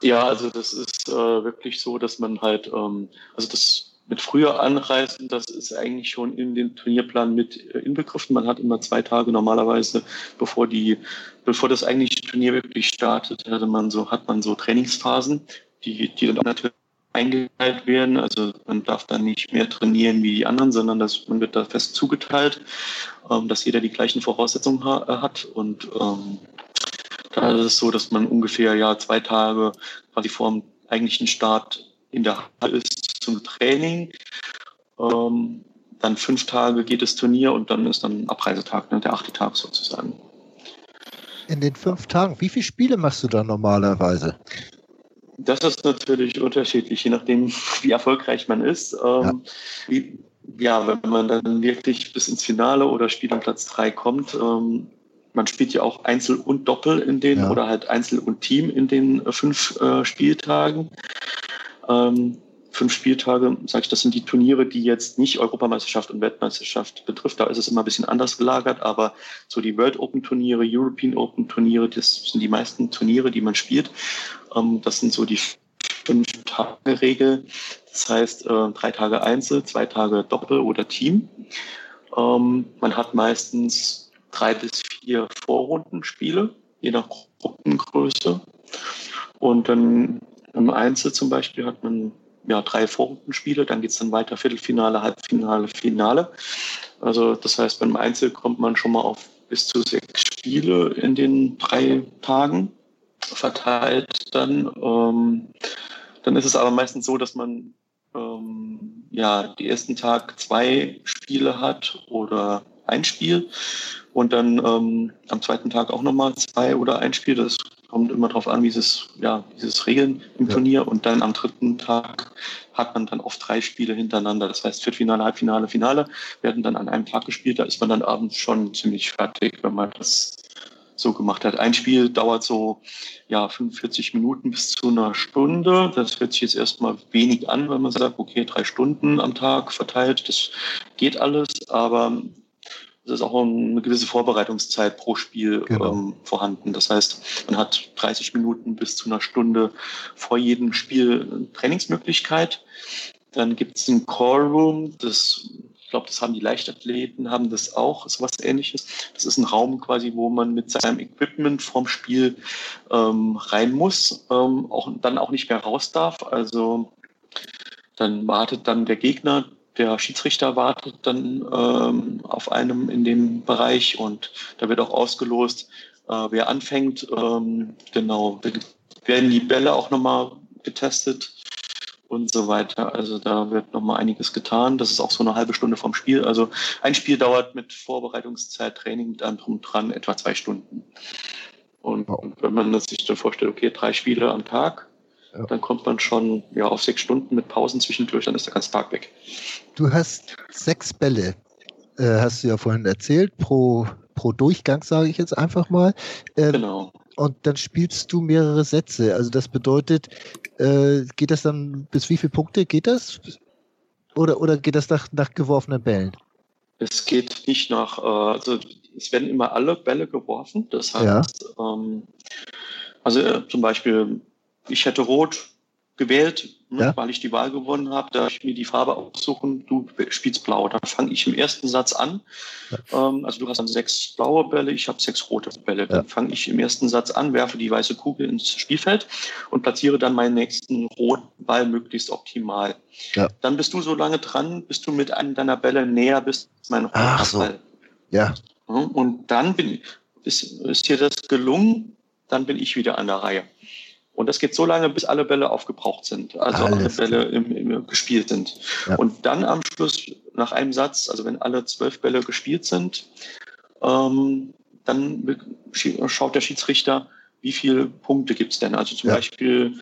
Speaker 4: Ja, also das ist äh, wirklich so, dass man halt, ähm, also das mit früher anreisen, das ist eigentlich schon in den Turnierplan mit äh, inbegriffen. Man hat immer zwei Tage normalerweise, bevor die, bevor das eigentliche Turnier wirklich startet, hatte man so, hat man so Trainingsphasen, die, die dann natürlich eingeteilt werden. Also man darf dann nicht mehr trainieren wie die anderen, sondern das, man wird da fest zugeteilt, ähm, dass jeder die gleichen Voraussetzungen ha äh, hat. Und ähm, da ist es so, dass man ungefähr ja zwei Tage quasi vor dem eigentlichen Start in der Halle ist zum Training. Ähm, dann fünf Tage geht das Turnier und dann ist dann Abreisetag, ne, der achte Tag sozusagen.
Speaker 2: In den fünf Tagen, wie viele Spiele machst du da normalerweise?
Speaker 4: Das ist natürlich unterschiedlich, je nachdem, wie erfolgreich man ist. Ähm, ja. Wie, ja. wenn man dann wirklich bis ins Finale oder Spiel am Platz drei kommt, ähm, man spielt ja auch Einzel und Doppel in den ja. oder halt Einzel und Team in den äh, fünf äh, Spieltagen. Ähm, fünf Spieltage, sage ich, das sind die Turniere, die jetzt nicht Europameisterschaft und Weltmeisterschaft betrifft. Da ist es immer ein bisschen anders gelagert, aber so die World Open Turniere, European Open Turniere, das sind die meisten Turniere, die man spielt. Ähm, das sind so die fünf Tage Regel. Das heißt, äh, drei Tage Einzel, zwei Tage Doppel oder Team. Ähm, man hat meistens drei bis vier Vorrundenspiele, je nach Gruppengröße. Und dann im Einzel zum Beispiel hat man ja, drei Vorrundenspiele, dann geht es dann weiter Viertelfinale, Halbfinale, Finale. Also das heißt, beim Einzel kommt man schon mal auf bis zu sechs Spiele in den drei Tagen verteilt dann. Ähm, dann ist es aber meistens so, dass man ähm, ja die ersten Tag zwei Spiele hat oder ein Spiel und dann ähm, am zweiten Tag auch nochmal zwei oder ein Spiel. Das kommt immer darauf an, wie es, ja, wie es regeln im ja. Turnier. Und dann am dritten Tag hat man dann oft drei Spiele hintereinander. Das heißt, Viertelfinale, Halbfinale, Finale werden dann an einem Tag gespielt. Da ist man dann abends schon ziemlich fertig, wenn man das so gemacht hat. Ein Spiel dauert so ja, 45 Minuten bis zu einer Stunde. Das hört sich jetzt erstmal wenig an, wenn man sagt, okay, drei Stunden am Tag verteilt, das geht alles. Aber es ist auch eine gewisse Vorbereitungszeit pro Spiel genau. ähm, vorhanden. Das heißt, man hat 30 Minuten bis zu einer Stunde vor jedem Spiel Trainingsmöglichkeit. Dann gibt es ein Core Room, das ich glaube, das haben die Leichtathleten, haben das auch, ist was ähnliches. Das ist ein Raum quasi, wo man mit seinem Equipment vom Spiel ähm, rein muss, ähm, auch, dann auch nicht mehr raus darf. Also dann wartet dann der Gegner, der Schiedsrichter wartet dann ähm, auf einem in dem Bereich und da wird auch ausgelost, äh, wer anfängt. Ähm, genau, werden die Bälle auch nochmal getestet und so weiter. Also da wird nochmal einiges getan. Das ist auch so eine halbe Stunde vom Spiel. Also ein Spiel dauert mit Vorbereitungszeit, Training mit allem drum dran etwa zwei Stunden. Und wenn man sich dann vorstellt, okay, drei Spiele am Tag, ja. dann kommt man schon ja, auf sechs Stunden mit Pausen zwischendurch, dann ist der ganze Tag weg.
Speaker 2: Du hast sechs Bälle, äh, hast du ja vorhin erzählt, pro, pro Durchgang, sage ich jetzt einfach mal. Ähm, genau. Und dann spielst du mehrere Sätze. Also das bedeutet, äh, geht das dann bis wie viele Punkte geht das? Oder, oder geht das nach, nach geworfenen Bällen?
Speaker 4: Es geht nicht nach, äh, also es werden immer alle Bälle geworfen. Das heißt, ja. ähm, also äh, zum Beispiel, ich hätte rot gewählt, ne, ja. weil ich die Wahl gewonnen habe. Da ich mir die Farbe aussuchen, du spielst blau. Dann fange ich im ersten Satz an. Ja. Ähm, also du hast dann sechs blaue Bälle, ich habe sechs rote Bälle. Dann fange ich im ersten Satz an, werfe die weiße Kugel ins Spielfeld und platziere dann meinen nächsten roten Ball möglichst optimal. Dann bist du so lange dran, bis du mit einem deiner Bälle näher bist als mein roter
Speaker 2: so. Ball. Ja.
Speaker 4: Und dann bin, ist, ist dir das gelungen, dann bin ich wieder an der Reihe. Und das geht so lange, bis alle Bälle aufgebraucht sind, also Alles alle Bälle im, im, gespielt sind. Ja. Und dann am Schluss, nach einem Satz, also wenn alle zwölf Bälle gespielt sind, ähm, dann schaut der Schiedsrichter, wie viele Punkte gibt es denn. Also zum ja. Beispiel,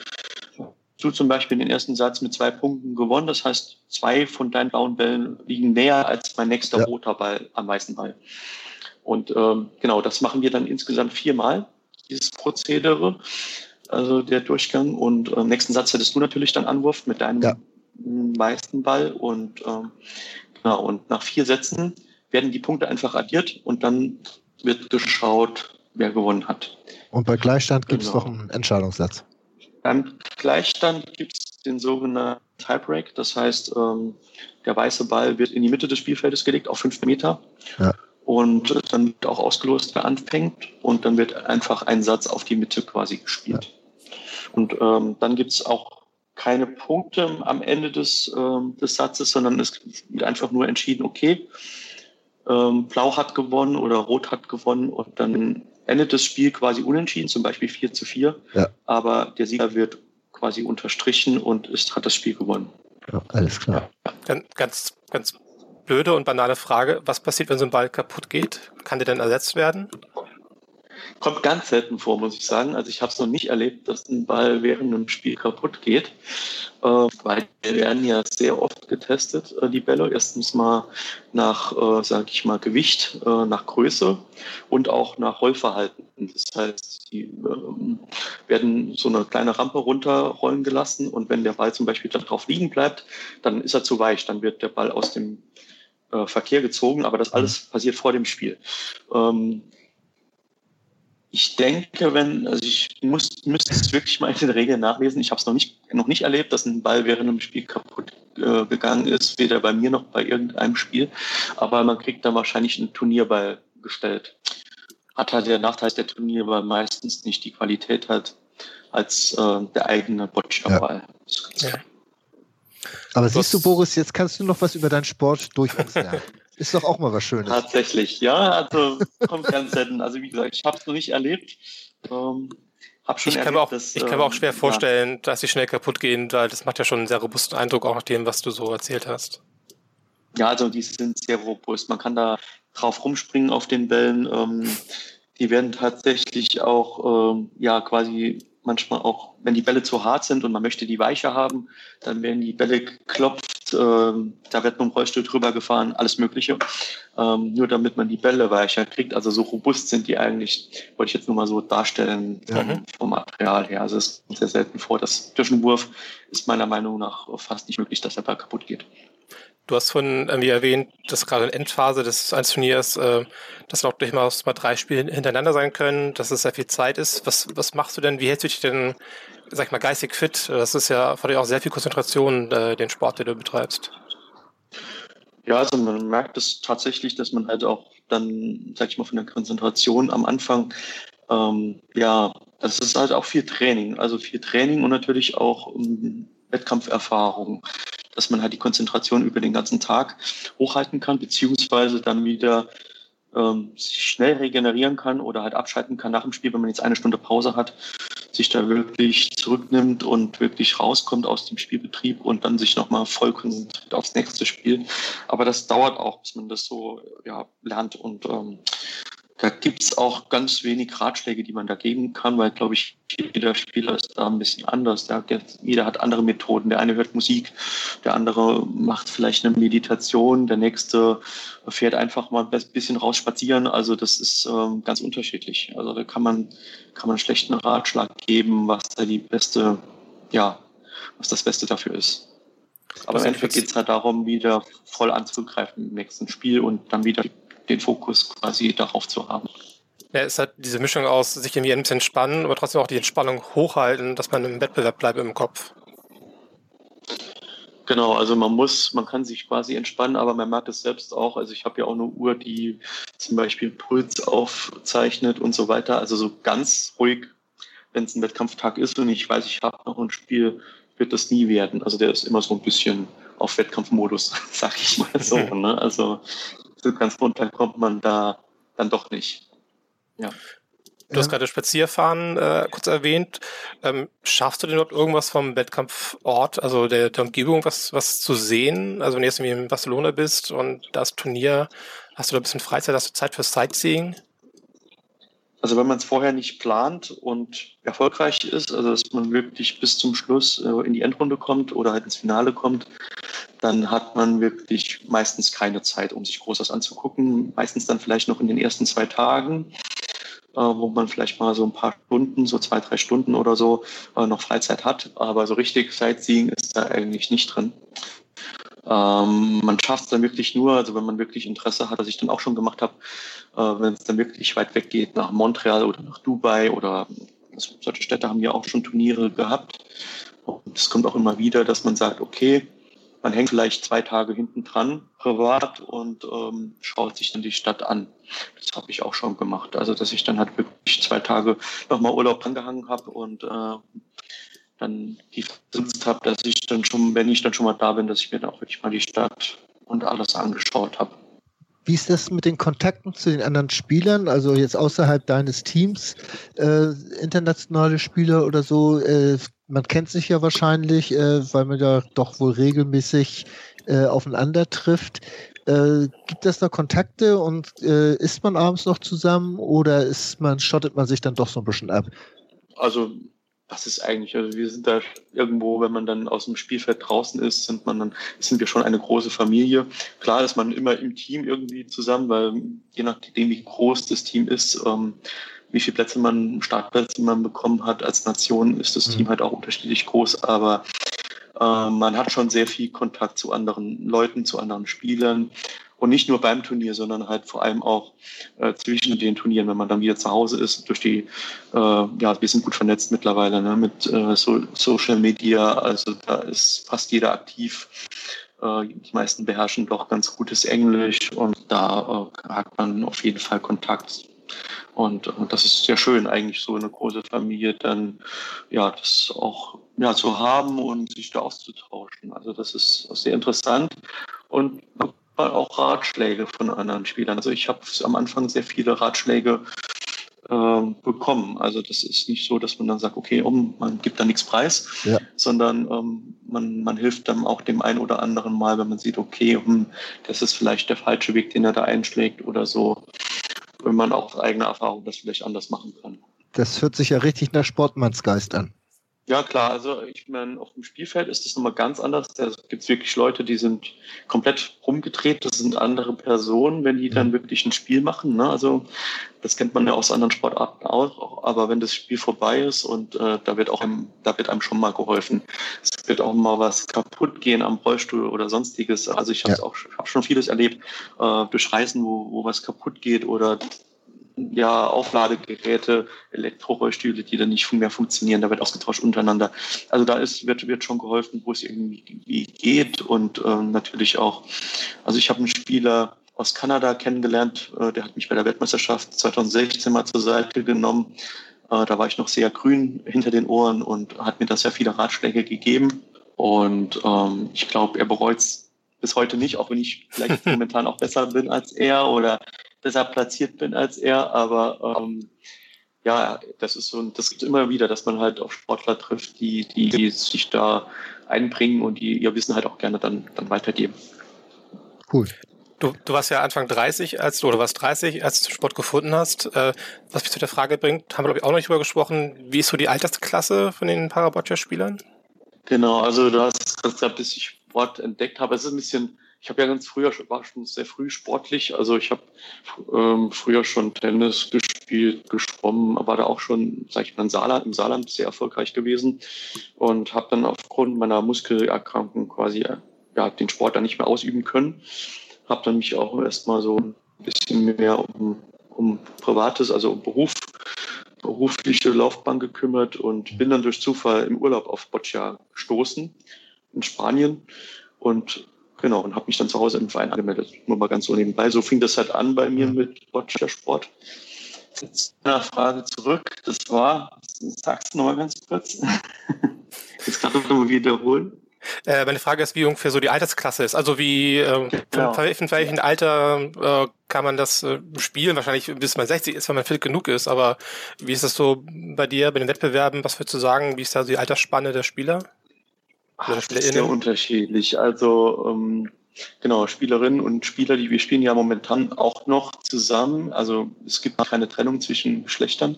Speaker 4: du zum Beispiel den ersten Satz mit zwei Punkten gewonnen, das heißt, zwei von deinen blauen Bällen liegen näher als mein nächster ja. roter Ball am weißen Ball. Und ähm, genau, das machen wir dann insgesamt viermal, dieses Prozedere also der Durchgang. Und im äh, nächsten Satz hättest du natürlich dann Anwurf mit deinem ja. meisten Ball. Und ähm, genau, und nach vier Sätzen werden die Punkte einfach addiert und dann wird geschaut, wer gewonnen hat.
Speaker 2: Und bei Gleichstand gibt es genau. noch einen Entscheidungssatz.
Speaker 4: Beim Gleichstand gibt es den sogenannten Tiebreak. Das heißt, ähm, der weiße Ball wird in die Mitte des Spielfeldes gelegt auf fünf Meter. Ja. Und dann wird auch ausgelost, wer anfängt. Und dann wird einfach ein Satz auf die Mitte quasi gespielt. Ja. Und ähm, dann gibt es auch keine Punkte am Ende des, ähm, des Satzes, sondern es wird einfach nur entschieden, okay, ähm, Blau hat gewonnen oder Rot hat gewonnen und dann endet das Spiel quasi unentschieden, zum Beispiel 4 zu 4. Ja. Aber der Sieger wird quasi unterstrichen und ist, hat das Spiel gewonnen.
Speaker 2: Ja, alles klar.
Speaker 3: Ganz, ganz, ganz blöde und banale Frage. Was passiert, wenn so ein Ball kaputt geht? Kann der denn ersetzt werden?
Speaker 4: Kommt ganz selten vor, muss ich sagen. Also ich habe es noch nicht erlebt, dass ein Ball während einem Spiel kaputt geht, äh, weil die werden ja sehr oft getestet, äh, die Bälle. Erstens mal nach, äh, sage ich mal, Gewicht, äh, nach Größe und auch nach Rollverhalten. Das heißt, die ähm, werden so eine kleine Rampe runterrollen gelassen und wenn der Ball zum Beispiel darauf liegen bleibt, dann ist er zu weich, dann wird der Ball aus dem äh, Verkehr gezogen, aber das alles passiert vor dem Spiel. Ähm, ich denke, wenn, also ich muss, müsste es wirklich mal in den Regeln nachlesen. Ich habe es noch nicht, noch nicht erlebt, dass ein Ball während einem Spiel kaputt äh, gegangen ist, weder bei mir noch bei irgendeinem Spiel. Aber man kriegt dann wahrscheinlich einen Turnierball gestellt. Hat halt der Nachteil, dass der Turnierball meistens nicht die Qualität hat als äh, der eigene Boccia-Ball. Ja.
Speaker 2: Aber siehst du, Boris, jetzt kannst du noch was über deinen Sport durch uns lernen. Ist doch auch mal was Schönes.
Speaker 4: Tatsächlich, ja. Also kommt ganz selten. Also wie gesagt, ich habe es noch nicht erlebt. Ähm,
Speaker 3: hab schon ich, erlebt, kann auch, dass, ich kann mir auch schwer ähm, vorstellen, ja. dass sie schnell kaputt gehen, weil das macht ja schon einen sehr robusten Eindruck, auch nach dem, was du so erzählt hast.
Speaker 4: Ja, also die sind sehr robust. Man kann da drauf rumspringen auf den Bällen. Ähm, die werden tatsächlich auch ähm, ja quasi manchmal auch, wenn die Bälle zu hart sind und man möchte die weicher haben, dann werden die Bälle geklopft, äh, da wird mit dem Rollstuhl drüber gefahren, alles Mögliche, ähm, nur damit man die Bälle weicher kriegt. Also so robust sind die eigentlich, wollte ich jetzt nur mal so darstellen vom, mhm. vom Material her. Also es kommt sehr selten vor. Das Zwischenwurf ist meiner Meinung nach fast nicht möglich, dass der Ball kaputt geht.
Speaker 3: Du hast von irgendwie erwähnt, dass gerade in Endphase des eines Turniers, äh, dass auch durchaus mal drei Spiele hintereinander sein können, dass es sehr viel Zeit ist. Was, was machst du denn? Wie hältst du dich denn, sag ich mal, geistig fit? Das ist ja vor allem auch sehr viel Konzentration, äh, den Sport, den du betreibst.
Speaker 4: Ja, also man merkt es tatsächlich, dass man halt auch dann, sag ich mal, von der Konzentration am Anfang, ähm, ja, das ist halt auch viel Training. Also viel Training und natürlich auch um, ähm, Wettkampferfahrung dass man halt die Konzentration über den ganzen Tag hochhalten kann, beziehungsweise dann wieder ähm, schnell regenerieren kann oder halt abschalten kann nach dem Spiel, wenn man jetzt eine Stunde Pause hat. sich da wirklich zurücknimmt und wirklich rauskommt aus dem Spielbetrieb und dann sich nochmal voll konzentriert aufs nächste Spiel. Aber das dauert auch, bis man das so ja, lernt und ähm, da gibt's auch ganz wenig Ratschläge, die man da geben kann, weil, glaube ich, jeder Spieler ist da ein bisschen anders. Der, der, jeder hat andere Methoden. Der eine hört Musik, der andere macht vielleicht eine Meditation, der nächste fährt einfach mal ein bisschen raus spazieren. Also das ist ähm, ganz unterschiedlich. Also da kann man, kann man schlechten Ratschlag geben, was da die beste, ja, was das Beste dafür ist. Aber im Endeffekt geht es halt darum, wieder voll anzugreifen im nächsten Spiel und dann wieder den Fokus quasi darauf zu haben.
Speaker 3: Ja, es hat diese Mischung aus sich irgendwie ein bisschen entspannen, aber trotzdem auch die Entspannung hochhalten, dass man im Wettbewerb bleibt im Kopf.
Speaker 4: Genau, also man muss, man kann sich quasi entspannen, aber man merkt es selbst auch. Also ich habe ja auch eine Uhr, die zum Beispiel Puls aufzeichnet und so weiter. Also so ganz ruhig, wenn es ein Wettkampftag ist und ich weiß, ich habe noch ein Spiel, wird das nie werden. Also der ist immer so ein bisschen auf Wettkampfmodus, sag ich mal so. Ne? Also so ganz runter kommt man da dann doch nicht. Ja.
Speaker 3: Du hast gerade Spazierfahren äh, kurz erwähnt. Ähm, schaffst du denn überhaupt irgendwas vom Wettkampfort, also der, der Umgebung, was, was zu sehen? Also wenn du jetzt irgendwie in Barcelona bist und das Turnier, hast du da ein bisschen Freizeit, hast du Zeit fürs Sightseeing?
Speaker 4: Also wenn man es vorher nicht plant und erfolgreich ist, also dass man wirklich bis zum Schluss äh, in die Endrunde kommt oder halt ins Finale kommt, dann hat man wirklich meistens keine Zeit, um sich groß was anzugucken. Meistens dann vielleicht noch in den ersten zwei Tagen, äh, wo man vielleicht mal so ein paar Stunden, so zwei, drei Stunden oder so äh, noch Freizeit hat. Aber so richtig Sightseeing ist da eigentlich nicht drin. Ähm, man schafft es dann wirklich nur, also wenn man wirklich Interesse hat, was ich dann auch schon gemacht habe, äh, wenn es dann wirklich weit weg geht, nach Montreal oder nach Dubai oder solche Städte haben ja auch schon Turniere gehabt. Und es kommt auch immer wieder, dass man sagt, okay, man hängt vielleicht zwei Tage hinten dran, privat, und ähm, schaut sich dann die Stadt an. Das habe ich auch schon gemacht. Also, dass ich dann halt wirklich zwei Tage nochmal Urlaub angehangen habe und äh, dann die versetzt habe, dass ich dann schon, wenn ich dann schon mal da bin, dass ich mir dann auch wirklich mal die Stadt und alles angeschaut habe.
Speaker 2: Wie ist das mit den Kontakten zu den anderen Spielern? Also jetzt außerhalb deines Teams, äh, internationale Spieler oder so, äh, man kennt sich ja wahrscheinlich, äh, weil man ja doch wohl regelmäßig äh, aufeinander trifft. Äh, gibt es da Kontakte und äh, ist man abends noch zusammen oder ist man, schottet man sich dann doch so ein bisschen ab?
Speaker 4: Also was ist eigentlich, also wir sind da irgendwo, wenn man dann aus dem Spielfeld draußen ist, sind man dann, sind wir schon eine große Familie. Klar ist man immer im Team irgendwie zusammen, weil je nachdem, wie groß das Team ist, ähm, wie viele Plätze man, Startplätze man bekommen hat als Nation, ist das mhm. Team halt auch unterschiedlich groß, aber äh, man hat schon sehr viel Kontakt zu anderen Leuten, zu anderen Spielern. Und nicht nur beim Turnier, sondern halt vor allem auch äh, zwischen den Turnieren, wenn man dann wieder zu Hause ist, durch die, äh, ja, wir sind gut vernetzt mittlerweile ne, mit äh, so, Social Media, also da ist fast jeder aktiv. Äh, die meisten beherrschen doch ganz gutes Englisch und da äh, hat man auf jeden Fall Kontakt. Und, und das ist sehr schön, eigentlich so eine große Familie dann ja das auch ja zu haben und sich da auszutauschen. Also das ist sehr interessant und auch Ratschläge von anderen Spielern. Also ich habe am Anfang sehr viele Ratschläge äh, bekommen. Also das ist nicht so, dass man dann sagt, okay, um, man gibt da nichts preis, ja. sondern ähm, man, man hilft dann auch dem einen oder anderen mal, wenn man sieht, okay, um, das ist vielleicht der falsche Weg, den er da einschlägt oder so, wenn man auch aus eigener Erfahrung das vielleicht anders machen kann.
Speaker 2: Das hört sich ja richtig nach Sportmannsgeist an.
Speaker 4: Ja, klar. Also ich meine, auf dem Spielfeld ist das nochmal ganz anders. Da gibt es wirklich Leute, die sind komplett rumgedreht. Das sind andere Personen, wenn die dann wirklich ein Spiel machen. Ne? Also das kennt man ja aus anderen Sportarten auch. Aber wenn das Spiel vorbei ist und äh, da wird auch einem, da wird einem schon mal geholfen. Es wird auch mal was kaputt gehen am Rollstuhl oder sonstiges. Also ich habe ja. auch hab schon vieles erlebt äh, durch Reisen, wo, wo was kaputt geht oder ja, Aufladegeräte, Elektrorollstühle, die dann nicht mehr funktionieren, da wird ausgetauscht untereinander. Also da ist, wird, wird schon geholfen, wo es irgendwie geht und ähm, natürlich auch, also ich habe einen Spieler aus Kanada kennengelernt, äh, der hat mich bei der Weltmeisterschaft 2016 mal zur Seite genommen. Äh, da war ich noch sehr grün hinter den Ohren und hat mir da sehr viele Ratschläge gegeben. Und ähm, ich glaube, er bereut es bis heute nicht, auch wenn ich vielleicht momentan auch besser bin als er oder besser platziert bin als er, aber ähm, ja, das ist so, das gibt immer wieder, dass man halt auf Sportler trifft, die, die, die sich da einbringen und die ihr Wissen halt auch gerne dann, dann weitergeben.
Speaker 3: Cool. Du, du warst ja Anfang 30, als du, oder warst 30, als du Sport gefunden hast. Äh, was mich zu der Frage bringt, haben wir, glaube ich, auch noch nicht drüber gesprochen. Wie ist so die Altersklasse von den Paraboccia-Spielern?
Speaker 4: Genau, also du hast gesagt, bis ich Sport entdeckt habe. Es ist ein bisschen, ich habe ja ganz früher, war schon sehr früh sportlich. Also ich habe ähm, früher schon Tennis gespielt, geschwommen, war da auch schon, sag ich mal, im Saarland, im Saarland sehr erfolgreich gewesen. Und habe dann aufgrund meiner Muskelerkrankung quasi ja, den Sport dann nicht mehr ausüben können. Habe dann mich auch erstmal so ein bisschen mehr um, um Privates, also um Beruf, berufliche Laufbahn gekümmert und bin dann durch Zufall im Urlaub auf Boccia gestoßen in Spanien. Und genau und habe mich dann zu Hause im Verein angemeldet, nur mal ganz so nebenbei. So fing das halt an bei mir mit Boccia Sport. Jetzt eine Frage zurück, das war, sagst du nochmal ganz kurz. Jetzt kann ich nochmal wiederholen.
Speaker 3: Äh, meine Frage ist, wie ungefähr so die Altersklasse ist. Also wie, äh, genau. von, von welchem Alter äh, kann man das äh, spielen? Wahrscheinlich bis man 60 ist, wenn man fit genug ist. Aber wie ist das so bei dir, bei den Wettbewerben? Was würdest du sagen? Wie ist da so die Altersspanne der Spieler?
Speaker 4: Ach, das ist sehr unterschiedlich. Also ähm, Genau, Spielerinnen und Spieler, die wir spielen ja momentan auch noch zusammen. Also es gibt keine Trennung zwischen Geschlechtern.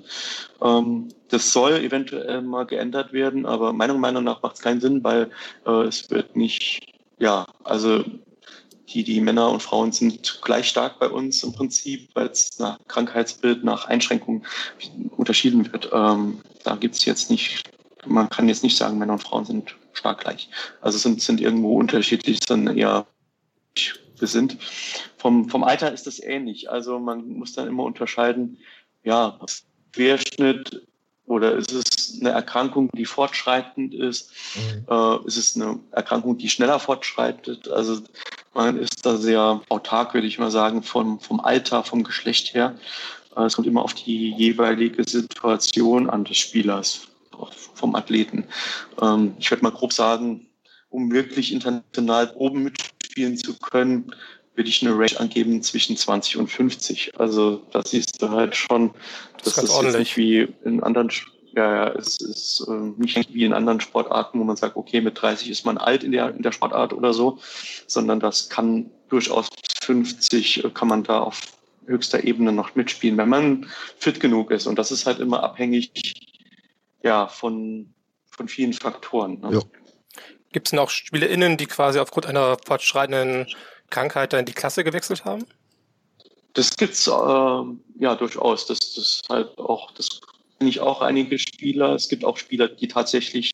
Speaker 4: Ähm, das soll eventuell mal geändert werden, aber meiner Meinung nach macht es keinen Sinn, weil äh, es wird nicht, ja, also die, die Männer und Frauen sind gleich stark bei uns im Prinzip, weil es nach Krankheitsbild, nach Einschränkungen unterschieden wird. Ähm, da gibt es jetzt nicht, man kann jetzt nicht sagen, Männer und Frauen sind stark gleich. Also sind, sind irgendwo unterschiedlich, sondern eher wir sind. Vom, vom Alter ist das ähnlich. Also man muss dann immer unterscheiden, ja, Querschnitt oder ist es eine Erkrankung, die fortschreitend ist? Mhm. Äh, ist es eine Erkrankung, die schneller fortschreitet? Also man ist da sehr autark, würde ich mal sagen, vom, vom Alter, vom Geschlecht her. Äh, es kommt immer auf die jeweilige Situation an des Spielers, vom Athleten. Ähm, ich würde mal grob sagen, um wirklich international oben mit spielen zu können, würde ich eine Range angeben zwischen 20 und 50. Also das siehst du halt schon, das, das ist ordentlich. nicht wie in anderen ja, ja, es ist äh, nicht wie in anderen Sportarten, wo man sagt, okay, mit 30 ist man alt in der, in der Sportart oder so, sondern das kann durchaus 50 äh, kann man da auf höchster Ebene noch mitspielen, wenn man fit genug ist. Und das ist halt immer abhängig ja, von, von vielen Faktoren. Ne?
Speaker 3: Gibt es denn auch SpielerInnen, die quasi aufgrund einer fortschreitenden Krankheit dann die Klasse gewechselt haben?
Speaker 4: Das gibt's äh, ja durchaus. Das, das halt auch, das kenne ich auch einige Spieler. Es gibt auch Spieler, die tatsächlich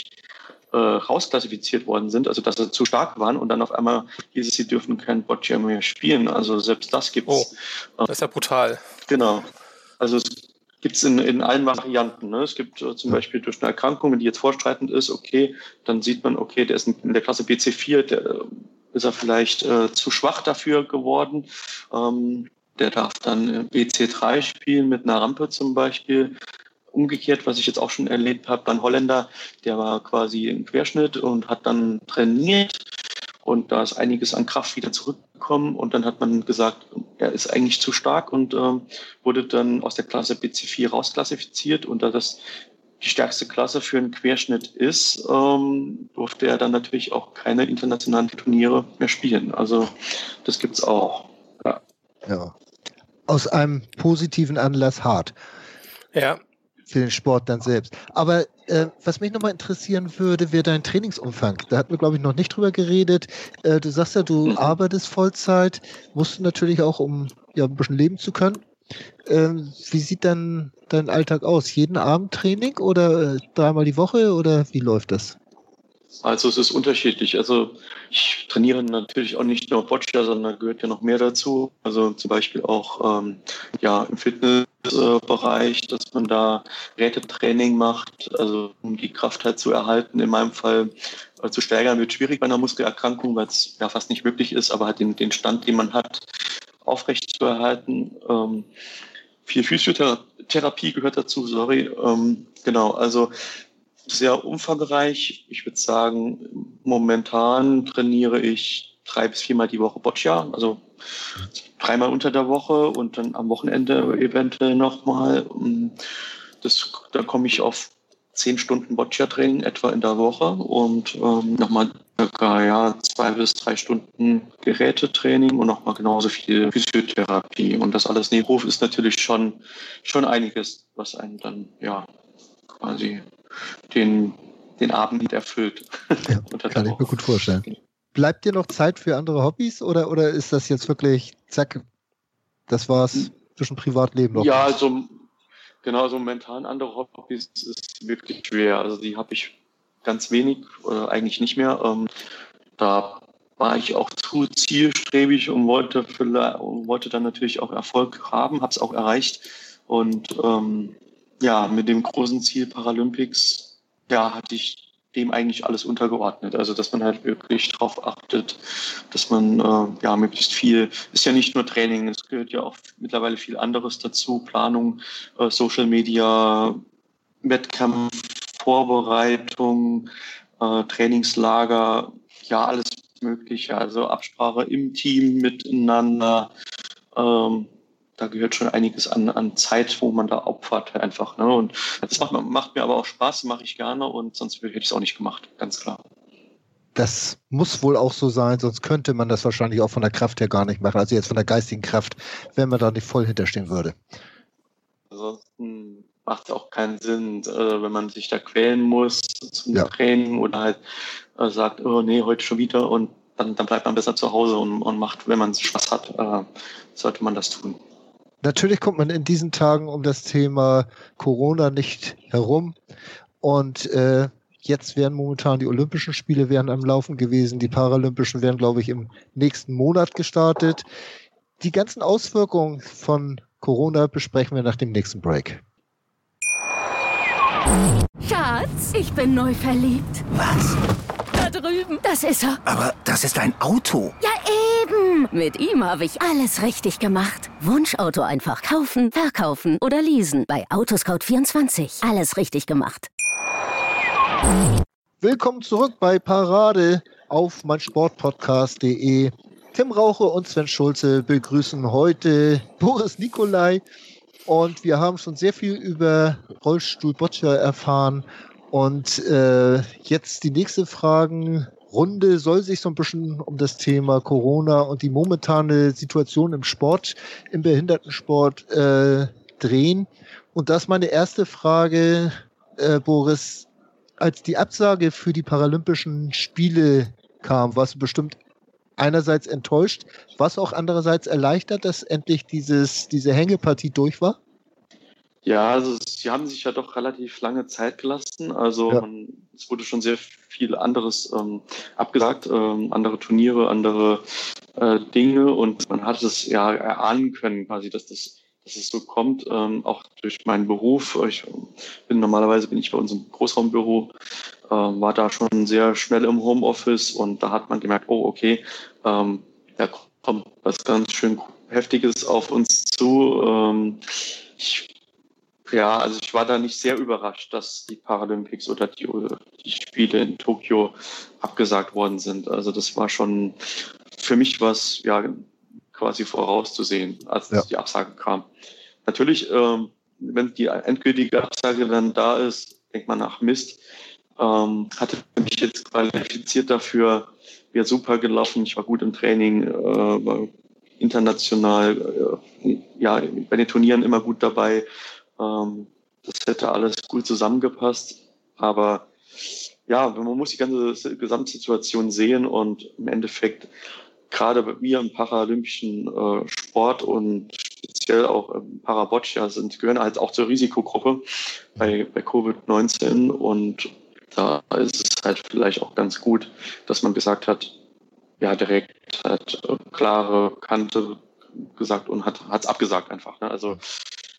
Speaker 4: äh, rausklassifiziert worden sind, also dass sie zu stark waren und dann auf einmal hieß es, sie dürfen kein Boccia mehr spielen. Also selbst das gibt's.
Speaker 3: Oh, das ist ja brutal.
Speaker 4: Genau. Also es gibt es in, in allen Varianten. Ne? Es gibt äh, zum Beispiel durch eine Erkrankung, die jetzt vorstreitend ist, okay, dann sieht man, okay, der ist in der Klasse BC4, der äh, ist er vielleicht äh, zu schwach dafür geworden. Ähm, der darf dann BC3 spielen mit einer Rampe zum Beispiel. Umgekehrt, was ich jetzt auch schon erlebt habe, ein Holländer, der war quasi im Querschnitt und hat dann trainiert und da ist einiges an Kraft wieder zurückgekommen und dann hat man gesagt, er ist eigentlich zu stark und ähm, wurde dann aus der Klasse BC4 rausklassifiziert und da das die stärkste Klasse für einen Querschnitt ist, ähm, durfte er dann natürlich auch keine internationalen Turniere mehr spielen. Also das gibt's auch.
Speaker 2: Ja. ja. Aus einem positiven Anlass hart.
Speaker 3: Ja,
Speaker 2: für den Sport dann selbst. Aber äh, was mich nochmal interessieren würde, wäre dein Trainingsumfang. Da hatten wir, glaube ich, noch nicht drüber geredet. Äh, du sagst ja, du mhm. arbeitest Vollzeit, musst du natürlich auch, um ja, ein bisschen leben zu können. Äh, wie sieht dann dein Alltag aus? Jeden Abend Training oder äh, dreimal die Woche oder wie läuft das?
Speaker 4: Also es ist unterschiedlich. Also ich trainiere natürlich auch nicht nur Boccia, sondern gehört ja noch mehr dazu. Also zum Beispiel auch ähm, ja, im Fitnessbereich, dass man da Rätetraining macht, also um die Kraft halt zu erhalten. In meinem Fall äh, zu steigern wird schwierig bei einer Muskelerkrankung, weil es ja fast nicht möglich ist, aber halt den, den Stand, den man hat, aufrecht zu erhalten. Ähm, viel Physiotherapie gehört dazu, sorry. Ähm, genau, also sehr umfangreich. Ich würde sagen, momentan trainiere ich drei bis viermal die Woche Boccia, also dreimal unter der Woche und dann am Wochenende eventuell nochmal. das, da komme ich auf zehn Stunden Boccia-Training etwa in der Woche und ähm, nochmal ja, zwei bis drei Stunden Gerätetraining und nochmal genauso viel Physiotherapie. Und das alles neben Beruf ist natürlich schon, schon einiges, was einen dann ja quasi den, den Abend erfüllt.
Speaker 2: Ja, kann ich mir gut vorstellen. Bleibt dir noch Zeit für andere Hobbys oder, oder ist das jetzt wirklich, zack, das war's zwischen Privatleben noch?
Speaker 4: Ja, also genau, so momentan andere Hobbys ist wirklich schwer. Also die habe ich ganz wenig oder eigentlich nicht mehr. Ähm, da war ich auch zu zielstrebig und wollte, vielleicht, wollte dann natürlich auch Erfolg haben, habe es auch erreicht. Und ähm, ja, mit dem großen Ziel Paralympics, ja, hatte ich dem eigentlich alles untergeordnet. Also dass man halt wirklich darauf achtet, dass man äh, ja möglichst viel, ist ja nicht nur Training, es gehört ja auch mittlerweile viel anderes dazu, Planung, äh, Social Media, Wettkampf, Vorbereitung, äh, Trainingslager, ja alles mögliche, also Absprache im Team miteinander. Ähm, da gehört schon einiges an, an Zeit, wo man da opfert einfach. Ne? Und das macht, macht mir aber auch Spaß, mache ich gerne und sonst hätte ich es auch nicht gemacht, ganz klar.
Speaker 2: Das muss wohl auch so sein, sonst könnte man das wahrscheinlich auch von der Kraft her gar nicht machen. Also jetzt von der geistigen Kraft, wenn man da nicht voll hinterstehen würde.
Speaker 4: Ansonsten macht es auch keinen Sinn, äh, wenn man sich da quälen muss zum ja. Training oder halt äh, sagt, oh nee, heute schon wieder und dann, dann bleibt man besser zu Hause und, und macht, wenn man Spaß hat, äh, sollte man das tun.
Speaker 2: Natürlich kommt man in diesen Tagen um das Thema Corona nicht herum. Und äh, jetzt wären momentan die Olympischen Spiele wären am Laufen gewesen. Die Paralympischen werden, glaube ich, im nächsten Monat gestartet. Die ganzen Auswirkungen von Corona besprechen wir nach dem nächsten Break.
Speaker 5: Schatz, ich bin neu verliebt.
Speaker 6: Was?
Speaker 5: Drüben. Das ist er.
Speaker 6: Aber das ist ein Auto.
Speaker 5: Ja, eben. Mit ihm habe ich alles richtig gemacht. Wunschauto einfach kaufen, verkaufen oder leasen. Bei Autoscout24. Alles richtig gemacht.
Speaker 2: Willkommen zurück bei Parade auf meinsportpodcast.de. Tim Rauche und Sven Schulze begrüßen heute Boris Nikolai und wir haben schon sehr viel über Rollstuhl Boccia erfahren. Und äh, jetzt die nächste Fragenrunde soll sich so ein bisschen um das Thema Corona und die momentane Situation im Sport, im Behindertensport äh, drehen. Und das meine erste Frage, äh, Boris. Als die Absage für die Paralympischen Spiele kam, warst du bestimmt einerseits enttäuscht, was auch andererseits erleichtert, dass endlich dieses, diese Hängepartie durch war?
Speaker 4: Ja, also sie haben sich ja doch relativ lange Zeit gelassen. Also ja. man, es wurde schon sehr viel anderes ähm, abgesagt, ähm, andere Turniere, andere äh, Dinge und man hat es ja erahnen können, quasi, dass das dass es so kommt, ähm, auch durch meinen Beruf. Ich bin normalerweise bin ich bei uns im Großraumbüro, äh, war da schon sehr schnell im Homeoffice und da hat man gemerkt, oh okay, ähm, da kommt was ganz schön Heftiges auf uns zu. Ähm, ich ja, also ich war da nicht sehr überrascht, dass die Paralympics oder die, die Spiele in Tokio abgesagt worden sind. Also das war schon für mich was ja quasi vorauszusehen, als ja. die Absage kam. Natürlich, ähm, wenn die endgültige Absage dann da ist, denkt man nach Mist. Ähm, hatte mich jetzt qualifiziert dafür, wäre super gelaufen. Ich war gut im Training, äh, war international, äh, ja, bei den Turnieren immer gut dabei. Ähm, das hätte alles gut zusammengepasst. Aber ja, man muss die ganze Gesamtsituation sehen und im Endeffekt gerade wir im paralympischen äh, Sport und speziell auch im Paraboccia sind, gehören halt auch zur Risikogruppe bei, bei Covid-19 und da ist es halt vielleicht auch ganz gut, dass man gesagt hat, ja, direkt halt äh, klare Kante gesagt und hat es abgesagt einfach. Ne? Also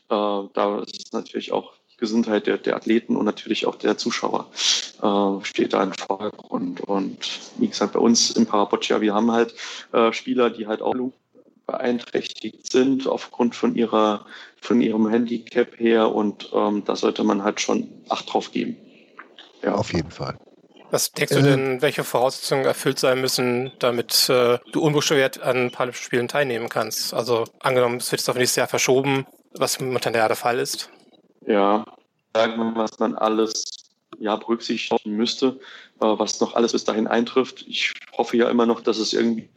Speaker 4: da ist natürlich auch die Gesundheit der, der Athleten und natürlich auch der Zuschauer äh, steht da im Vordergrund. Und wie gesagt, bei uns im Paraboccia, wir haben halt äh, Spieler, die halt auch beeinträchtigt sind aufgrund von ihrer von ihrem Handicap her und ähm, da sollte man halt schon Acht drauf geben.
Speaker 2: Ja. Auf jeden Fall.
Speaker 3: Was denkst du denn, welche Voraussetzungen erfüllt sein müssen, damit äh, du unbeschwert an Paralympischen Spielen teilnehmen kannst? Also angenommen, es wird jetzt auf nächstes Jahr verschoben, was momentan ja der Fall ist.
Speaker 4: Ja, sagen, was man alles ja, berücksichtigen müsste, äh, was noch alles bis dahin eintrifft. Ich hoffe ja immer noch, dass es irgendwie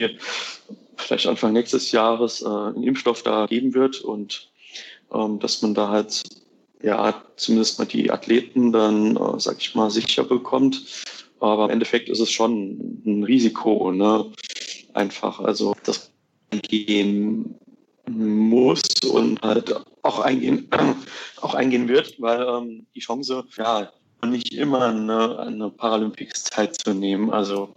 Speaker 4: vielleicht Anfang nächstes Jahres äh, einen Impfstoff da geben wird und ähm, dass man da halt ja zumindest mal die Athleten dann, äh, sag ich mal, sicher bekommt. Aber im Endeffekt ist es schon ein Risiko, ne? Einfach, also das gehen muss und halt auch eingehen, auch eingehen wird, weil ähm, die Chance, ja, nicht immer eine, eine Paralympics teilzunehmen. Also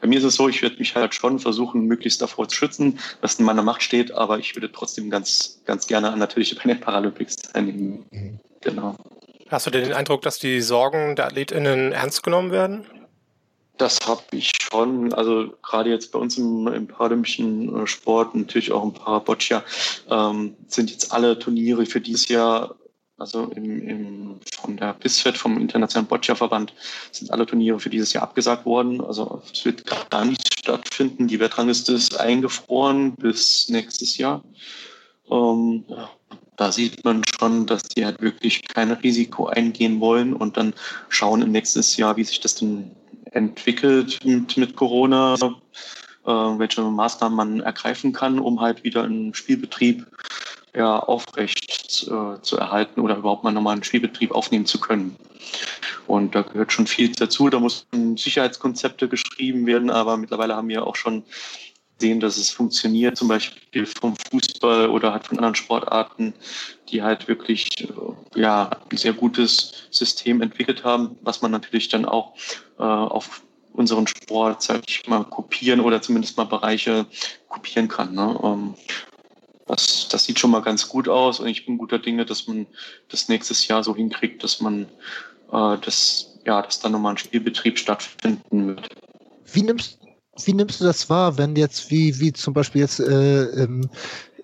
Speaker 4: bei mir ist es so, ich würde mich halt schon versuchen, möglichst davor zu schützen, was in meiner Macht steht, aber ich würde trotzdem ganz, ganz gerne natürlich bei den Paralympics teilnehmen. Mhm.
Speaker 3: Genau. Hast du denn den Eindruck, dass die Sorgen der AthletInnen ernst genommen werden?
Speaker 4: Das habe ich schon. Also gerade jetzt bei uns im, im paralympischen äh, Sport, natürlich auch im Paraboccia, ähm, sind jetzt alle Turniere für dieses Jahr, also im, im, von der BISFED, vom Internationalen Boccia-Verband, sind alle Turniere für dieses Jahr abgesagt worden. Also es wird gar nichts stattfinden. Die Weltrangliste ist eingefroren bis nächstes Jahr. Ähm, da sieht man schon, dass die halt wirklich kein Risiko eingehen wollen und dann schauen im nächsten Jahr, wie sich das dann entwickelt mit, mit Corona, äh, welche Maßnahmen man ergreifen kann, um halt wieder einen Spielbetrieb ja, aufrecht äh, zu erhalten oder überhaupt mal nochmal einen Spielbetrieb aufnehmen zu können. Und da gehört schon viel dazu. Da mussten Sicherheitskonzepte geschrieben werden, aber mittlerweile haben wir auch schon sehen, dass es funktioniert, zum Beispiel vom Fußball oder halt von anderen Sportarten, die halt wirklich äh, ja, ein sehr gutes System entwickelt haben, was man natürlich dann auch äh, auf unseren Sport, sag ich mal, kopieren oder zumindest mal Bereiche kopieren kann. Ne? Ähm, das, das sieht schon mal ganz gut aus und ich bin guter Dinge, dass man das nächstes Jahr so hinkriegt, dass man äh, das, ja, dass dann nochmal ein Spielbetrieb stattfinden wird.
Speaker 2: Wie nimmst, wie nimmst du das wahr, wenn jetzt wie, wie zum Beispiel jetzt äh, im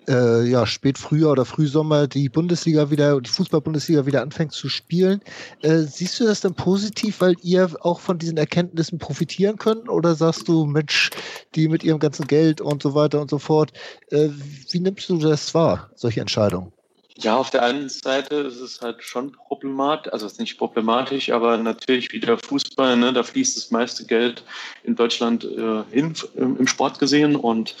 Speaker 2: äh, ja, spät Frühjahr oder Frühsommer die Bundesliga wieder, die Fußball-Bundesliga wieder anfängt zu spielen. Äh, siehst du das dann positiv, weil ihr auch von diesen Erkenntnissen profitieren könnt? Oder sagst du, Mensch, die mit ihrem ganzen Geld und so weiter und so fort, äh, wie nimmst du das wahr, solche Entscheidungen?
Speaker 4: Ja, auf der einen Seite ist es halt schon problematisch, also es ist nicht problematisch, aber natürlich wieder Fußball, ne, da fließt das meiste Geld in Deutschland äh, hin im, im, Sport gesehen und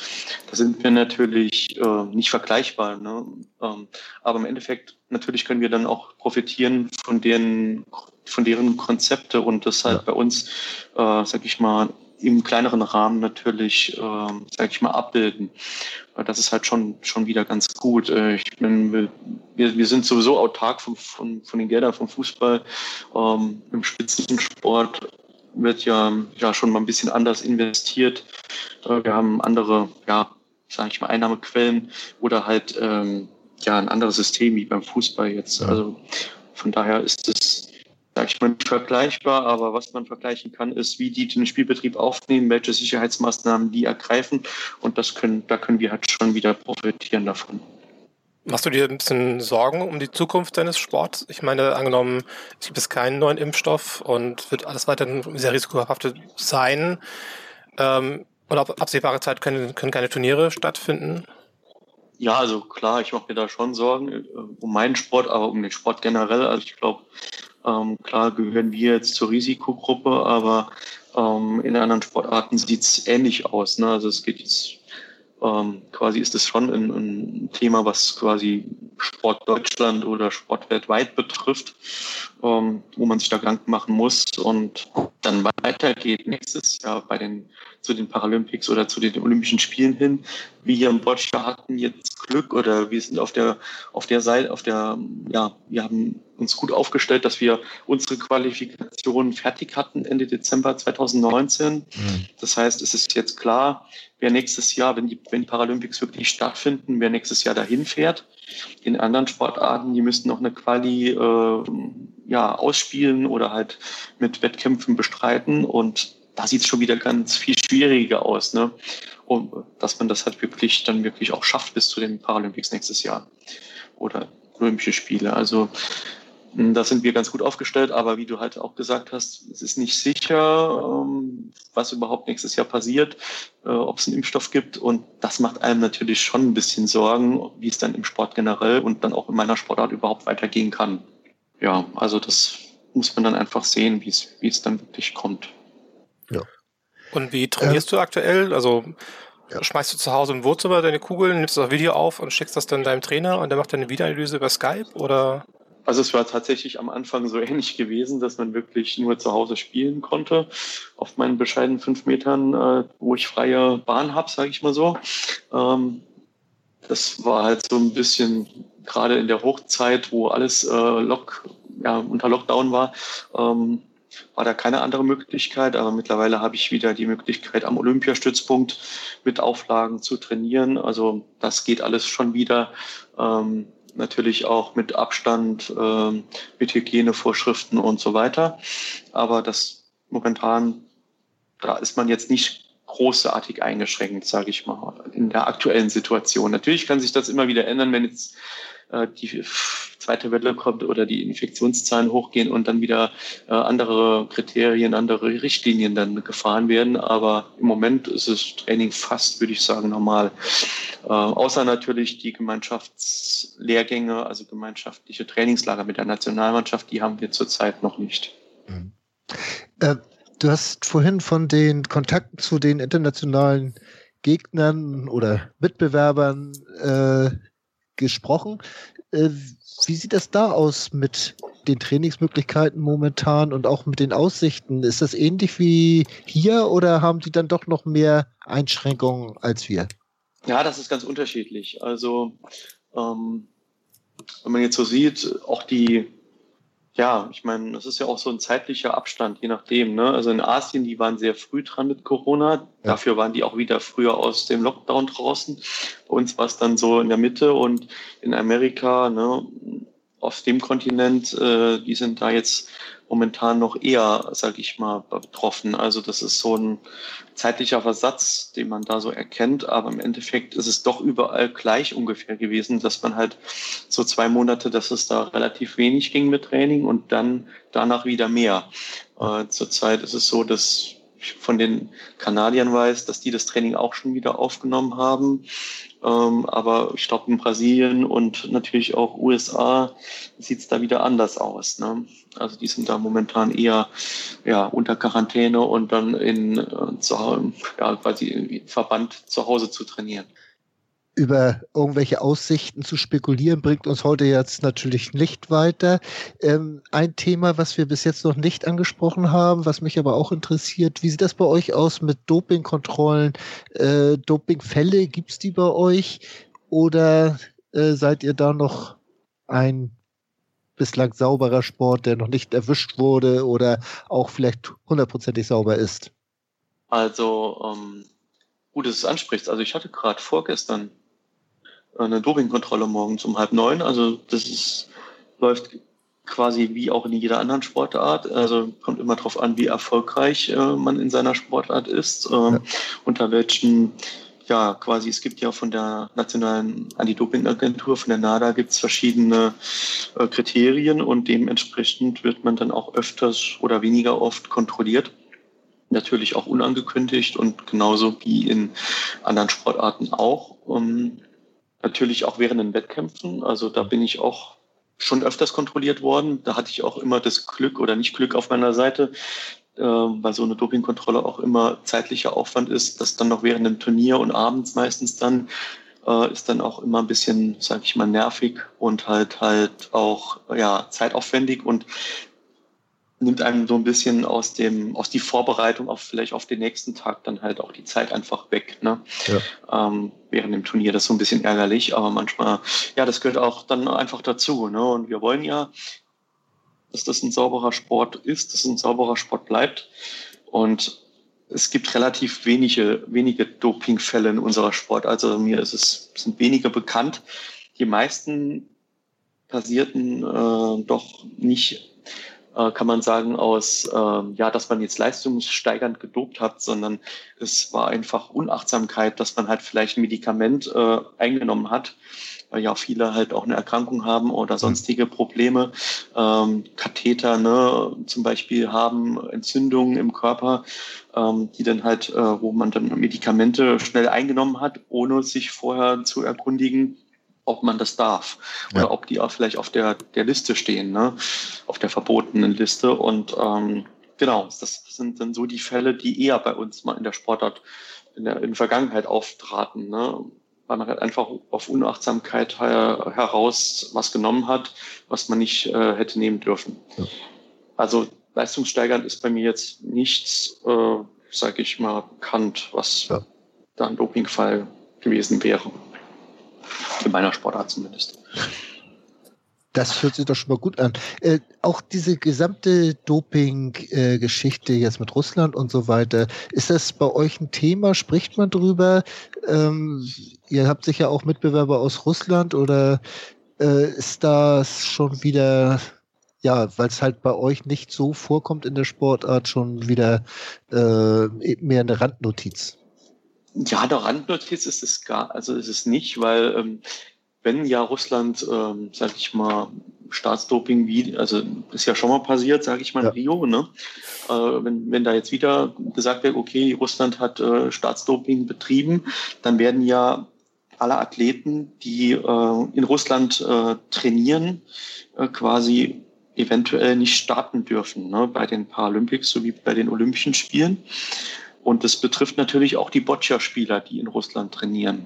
Speaker 4: da sind wir natürlich äh, nicht vergleichbar. Ne? Ähm, aber im Endeffekt natürlich können wir dann auch profitieren von deren, von deren Konzepte und das halt bei uns, äh, sag ich mal, im kleineren Rahmen natürlich, äh, sage ich mal, abbilden. Das ist halt schon, schon wieder ganz gut. Äh, ich bin, wir, wir sind sowieso autark von, von, von den Geldern vom Fußball. Ähm, Im Spitzensport wird ja, ja schon mal ein bisschen anders investiert. Äh, wir haben andere, ja, sage ich mal, Einnahmequellen oder halt ähm, ja ein anderes System wie beim Fußball jetzt. Also von daher ist es sag ich mal, nicht vergleichbar, aber was man vergleichen kann, ist, wie die den Spielbetrieb aufnehmen, welche Sicherheitsmaßnahmen die ergreifen und das können, da können wir halt schon wieder profitieren davon.
Speaker 3: Machst du dir ein bisschen Sorgen um die Zukunft deines Sports? Ich meine, angenommen, es gibt keinen neuen Impfstoff und wird alles weiterhin sehr risikobehaftet sein. Ähm, und auf absehbare Zeit können, können keine Turniere stattfinden?
Speaker 4: Ja, also klar, ich mache mir da schon Sorgen äh, um meinen Sport, aber um den Sport generell. Also ich glaube, ähm, klar gehören wir jetzt zur Risikogruppe, aber ähm, in anderen Sportarten sieht es ähnlich aus. Ne? Also es geht jetzt ähm, quasi ist es schon ein, ein, Thema, was quasi Sport Deutschland oder Sport weltweit betrifft, ähm, wo man sich da Gedanken machen muss und dann weitergeht nächstes Jahr bei den zu den Paralympics oder zu den Olympischen Spielen hin. Wir hier im Boccia hatten jetzt Glück oder wir sind auf der auf der Seite auf der ja wir haben uns gut aufgestellt, dass wir unsere Qualifikation fertig hatten Ende Dezember 2019. Mhm. Das heißt, es ist jetzt klar, wer nächstes Jahr, wenn die, wenn Paralympics wirklich stattfinden, wer nächstes Jahr dahin fährt. In anderen Sportarten, die müssten noch eine Quali äh, ja, ausspielen oder halt mit Wettkämpfen bestreiten. Und da sieht es schon wieder ganz viel schwieriger aus, ne? Und dass man das halt wirklich dann wirklich auch schafft bis zu den Paralympics nächstes Jahr oder Olympische Spiele. Also da sind wir ganz gut aufgestellt, aber wie du halt auch gesagt hast, es ist nicht sicher, ähm, was überhaupt nächstes Jahr passiert, äh, ob es einen Impfstoff gibt. Und das macht einem natürlich schon ein bisschen Sorgen, wie es dann im Sport generell und dann auch in meiner Sportart überhaupt weitergehen kann. ja, also das muss man dann einfach sehen, wie es, wie es dann wirklich kommt.
Speaker 3: Ja. Und wie trainierst äh, du aktuell? Also ja. schmeißt du zu Hause im Wohnzimmer deine Kugeln, nimmst das Video auf und schickst das dann deinem Trainer und der macht dann eine Videoanalyse über Skype oder?
Speaker 4: Also es war tatsächlich am Anfang so ähnlich gewesen, dass man wirklich nur zu Hause spielen konnte. Auf meinen bescheidenen fünf Metern, äh, wo ich freie Bahn habe, sage ich mal so. Ähm, das war halt so ein bisschen gerade in der Hochzeit, wo alles äh, Lock, ja, unter Lockdown war, ähm, war da keine andere Möglichkeit. Aber mittlerweile habe ich wieder die Möglichkeit, am Olympiastützpunkt mit Auflagen zu trainieren. Also das geht alles schon wieder. Ähm, natürlich auch mit Abstand, ähm, mit Hygienevorschriften und so weiter. Aber das momentan, da ist man jetzt nicht großartig eingeschränkt, sage ich mal, in der aktuellen Situation. Natürlich kann sich das immer wieder ändern, wenn jetzt äh, die zweite Welle kommt oder die Infektionszahlen hochgehen und dann wieder äh, andere Kriterien, andere Richtlinien dann gefahren werden. Aber im Moment ist das Training fast, würde ich sagen, normal. Äh, außer natürlich die Gemeinschaftslehrgänge, also gemeinschaftliche Trainingslager mit der Nationalmannschaft, die haben wir zurzeit noch nicht. Mhm.
Speaker 2: Äh, du hast vorhin von den Kontakten zu den internationalen Gegnern oder Mitbewerbern äh, gesprochen. Äh, wie sieht das da aus mit den Trainingsmöglichkeiten momentan und auch mit den Aussichten? Ist das ähnlich wie hier oder haben die dann doch noch mehr Einschränkungen als wir?
Speaker 4: Ja, das ist ganz unterschiedlich. Also ähm, wenn man jetzt so sieht, auch die ja, ich meine, das ist ja auch so ein zeitlicher Abstand, je nachdem. Ne? Also in Asien, die waren sehr früh dran mit Corona. Ja. Dafür waren die auch wieder früher aus dem Lockdown draußen. Bei uns war es dann so in der Mitte und in Amerika, ne, auf dem Kontinent, äh, die sind da jetzt momentan noch eher, sag ich mal, betroffen. Also das ist so ein zeitlicher Versatz, den man da so erkennt. Aber im Endeffekt ist es doch überall gleich ungefähr gewesen, dass man halt so zwei Monate, dass es da relativ wenig ging mit Training und dann danach wieder mehr. Äh, zurzeit ist es so, dass von den Kanadiern weiß, dass die das Training auch schon wieder aufgenommen haben. Ähm, aber ich glaube, in Brasilien und natürlich auch USA sieht es da wieder anders aus. Ne? Also die sind da momentan eher ja, unter Quarantäne und dann in, äh, zu, ja, quasi im Verband zu Hause zu trainieren
Speaker 2: über irgendwelche Aussichten zu spekulieren, bringt uns heute jetzt natürlich nicht weiter. Ähm, ein Thema, was wir bis jetzt noch nicht angesprochen haben, was mich aber auch interessiert, wie sieht das bei euch aus mit Dopingkontrollen? Äh, Dopingfälle, gibt es die bei euch? Oder äh, seid ihr da noch ein bislang sauberer Sport, der noch nicht erwischt wurde oder auch vielleicht hundertprozentig sauber ist?
Speaker 4: Also, ähm, gut, dass du es ansprichst. Also ich hatte gerade vorgestern eine Dopingkontrolle morgens um halb neun. Also das ist, läuft quasi wie auch in jeder anderen Sportart. Also kommt immer darauf an, wie erfolgreich äh, man in seiner Sportart ist, äh, ja. unter welchen ja, quasi, es gibt ja von der Nationalen Anti-Doping-Agentur, von der NADA, gibt es verschiedene äh, Kriterien und dementsprechend wird man dann auch öfters oder weniger oft kontrolliert. Natürlich auch unangekündigt und genauso wie in anderen Sportarten auch. Um, Natürlich auch während den Wettkämpfen. Also da bin ich auch schon öfters kontrolliert worden. Da hatte ich auch immer das Glück oder nicht Glück auf meiner Seite, äh, weil so eine Dopingkontrolle auch immer zeitlicher Aufwand ist, dass dann noch während dem Turnier und abends meistens dann äh, ist dann auch immer ein bisschen, sag ich mal, nervig und halt halt auch ja zeitaufwendig und nimmt einem so ein bisschen aus dem, aus die Vorbereitung auf vielleicht auf den nächsten Tag dann halt auch die Zeit einfach weg. Ne? Ja. Ähm, während dem Turnier das ist so ein bisschen ärgerlich, aber manchmal, ja, das gehört auch dann einfach dazu. Ne? Und wir wollen ja, dass das ein sauberer Sport ist, dass es ein sauberer Sport bleibt. Und es gibt relativ wenige, wenige Dopingfälle in unserer Sport. Also mir ist es, sind weniger bekannt. Die meisten passierten äh, doch nicht äh, kann man sagen, aus, äh, ja, dass man jetzt leistungssteigernd gedopt hat, sondern es war einfach Unachtsamkeit, dass man halt vielleicht ein Medikament äh, eingenommen hat, weil ja viele halt auch eine Erkrankung haben oder sonstige Probleme, ähm, Katheter ne, zum Beispiel haben, Entzündungen im Körper, ähm, die dann halt, äh, wo man dann Medikamente schnell eingenommen hat, ohne sich vorher zu erkundigen, ob man das darf oder
Speaker 2: Ja.
Speaker 4: ob die auch vielleicht auf der, der Liste stehen, ne? auf der verbotenen Liste. Und ähm, genau, das sind dann so die Fälle, die eher bei uns mal in der Sportart in der, in der Vergangenheit auftraten, ne? weil man halt einfach auf Unachtsamkeit her, heraus was genommen hat, was man nicht äh, hätte nehmen dürfen.
Speaker 2: Ja.
Speaker 4: Also leistungssteigernd ist bei mir jetzt nichts, äh, sage ich mal, bekannt, was
Speaker 2: Ja.
Speaker 4: da ein Dopingfall gewesen wäre. In meiner Sportart zumindest.
Speaker 2: Das hört sich doch schon mal gut an. Äh, auch diese gesamte Doping-Geschichte jetzt mit Russland und so weiter, ist das bei euch ein Thema? Spricht man drüber? Ähm, ihr habt sicher auch Mitbewerber aus Russland oder äh, ist das schon wieder, ja, weil es halt bei euch nicht so vorkommt in der Sportart, schon wieder äh, mehr eine Randnotiz?
Speaker 4: Ja, der Randnotiz ist es gar, also ist es nicht, weil ähm, wenn ja Russland, ähm, sag ich mal, Staatsdoping wie, also ist ja schon mal passiert, sage ich mal,
Speaker 2: Ja.
Speaker 4: in Rio, ne? Äh, wenn, wenn da jetzt wieder gesagt wird, okay, Russland hat äh, Staatsdoping betrieben, dann werden ja alle Athleten, die äh, in Russland äh, trainieren, äh, quasi eventuell nicht starten dürfen ne? bei den Paralympics sowie bei den Olympischen Spielen. Und das betrifft natürlich auch die Boccia-Spieler, die in Russland trainieren.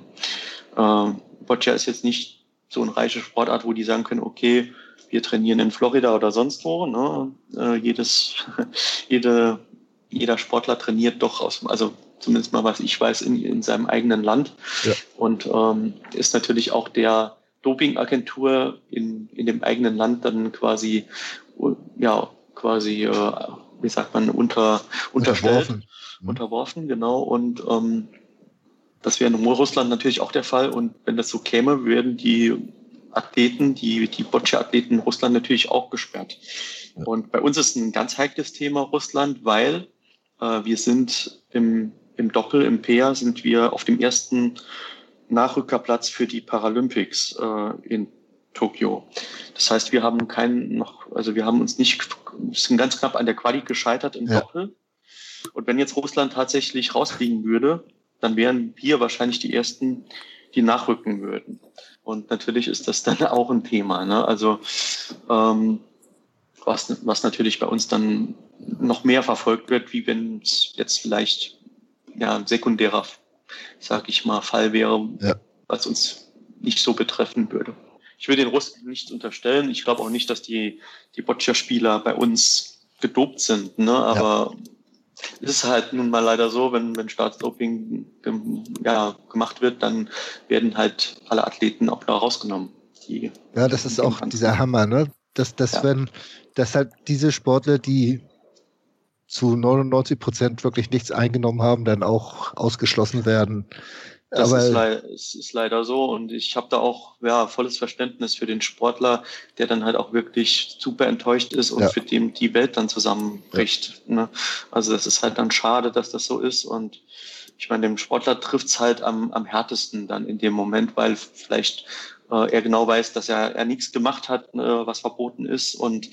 Speaker 4: Ähm, Boccia ist jetzt nicht so eine reiche Sportart, wo die sagen können, okay, wir trainieren in Florida oder sonst wo. Ne? Äh, jedes, jede, jeder Sportler trainiert doch aus, also zumindest mal was ich weiß, in, in seinem eigenen Land.
Speaker 2: Ja.
Speaker 4: Und ähm, ist natürlich auch der Dopingagentur in, in dem eigenen Land dann quasi, ja, quasi, äh, wie sagt man, unter, unterstellt
Speaker 2: Unterworfen. Mhm.
Speaker 4: unterworfen, genau. Und ähm, das wäre in Russland natürlich auch der Fall. Und wenn das so käme, würden die Athleten, die, die Boccia-Athleten in Russland natürlich auch gesperrt.
Speaker 2: Ja.
Speaker 4: Und bei uns ist ein ganz heikles Thema Russland, weil äh, wir sind im, im Doppel, im Peer, sind wir auf dem ersten Nachrückerplatz für die Paralympics äh, in Tokio. Das heißt, wir haben keinen noch, also wir haben uns nicht, sind ganz knapp an der Quali gescheitert im
Speaker 2: Ja.
Speaker 4: Doppel. Und wenn jetzt Russland tatsächlich rausfliegen würde, dann wären wir wahrscheinlich die Ersten, die nachrücken würden. Und natürlich ist das dann auch ein Thema. Ne? Also ähm, was, was natürlich bei uns dann noch mehr verfolgt wird, wie wenn es jetzt vielleicht ja, ein sekundärer, sag ich mal, Fall wäre,
Speaker 2: Ja.
Speaker 4: was uns nicht so betreffen würde. Ich will den Russen nichts unterstellen. Ich glaube auch nicht, dass die, die Boccia-Spieler bei uns gedopt sind. Ne? Aber es ist halt nun mal leider so, wenn, wenn Staatsdoping ja, gemacht wird, dann werden halt alle Athleten auch da rausgenommen.
Speaker 2: Ja, das ist auch dieser Hammer, ne? Dass, dass
Speaker 4: Ja.
Speaker 2: wenn, dass halt diese Sportler, die zu 99 Prozent wirklich nichts eingenommen haben, dann auch ausgeschlossen werden.
Speaker 4: Das ist, es ist leider so und ich habe da auch ja, volles Verständnis für den Sportler, der dann halt auch wirklich super enttäuscht ist und
Speaker 2: Ja.
Speaker 4: für den die Welt dann zusammenbricht. Ne? Also das ist halt dann schade, dass das so ist und ich meine, dem Sportler trifft's halt am, am härtesten dann in dem Moment, weil vielleicht äh, er genau weiß, dass er, er nichts gemacht hat, äh, was verboten ist und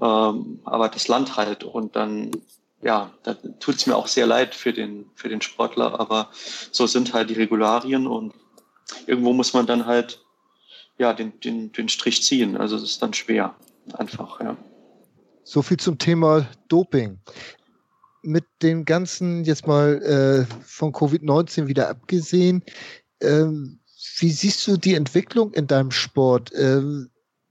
Speaker 4: ähm, aber das Land halt und dann ja, da tut's mir auch sehr leid für den, für den Sportler, aber so sind halt die Regularien und irgendwo muss man dann halt ja den, den, den Strich ziehen. Also es ist dann schwer. Einfach, ja.
Speaker 2: so viel zum Thema Doping. Mit dem Ganzen jetzt mal äh, von Covid-19 wieder abgesehen, ähm, wie siehst du die Entwicklung in deinem Sport? Ähm,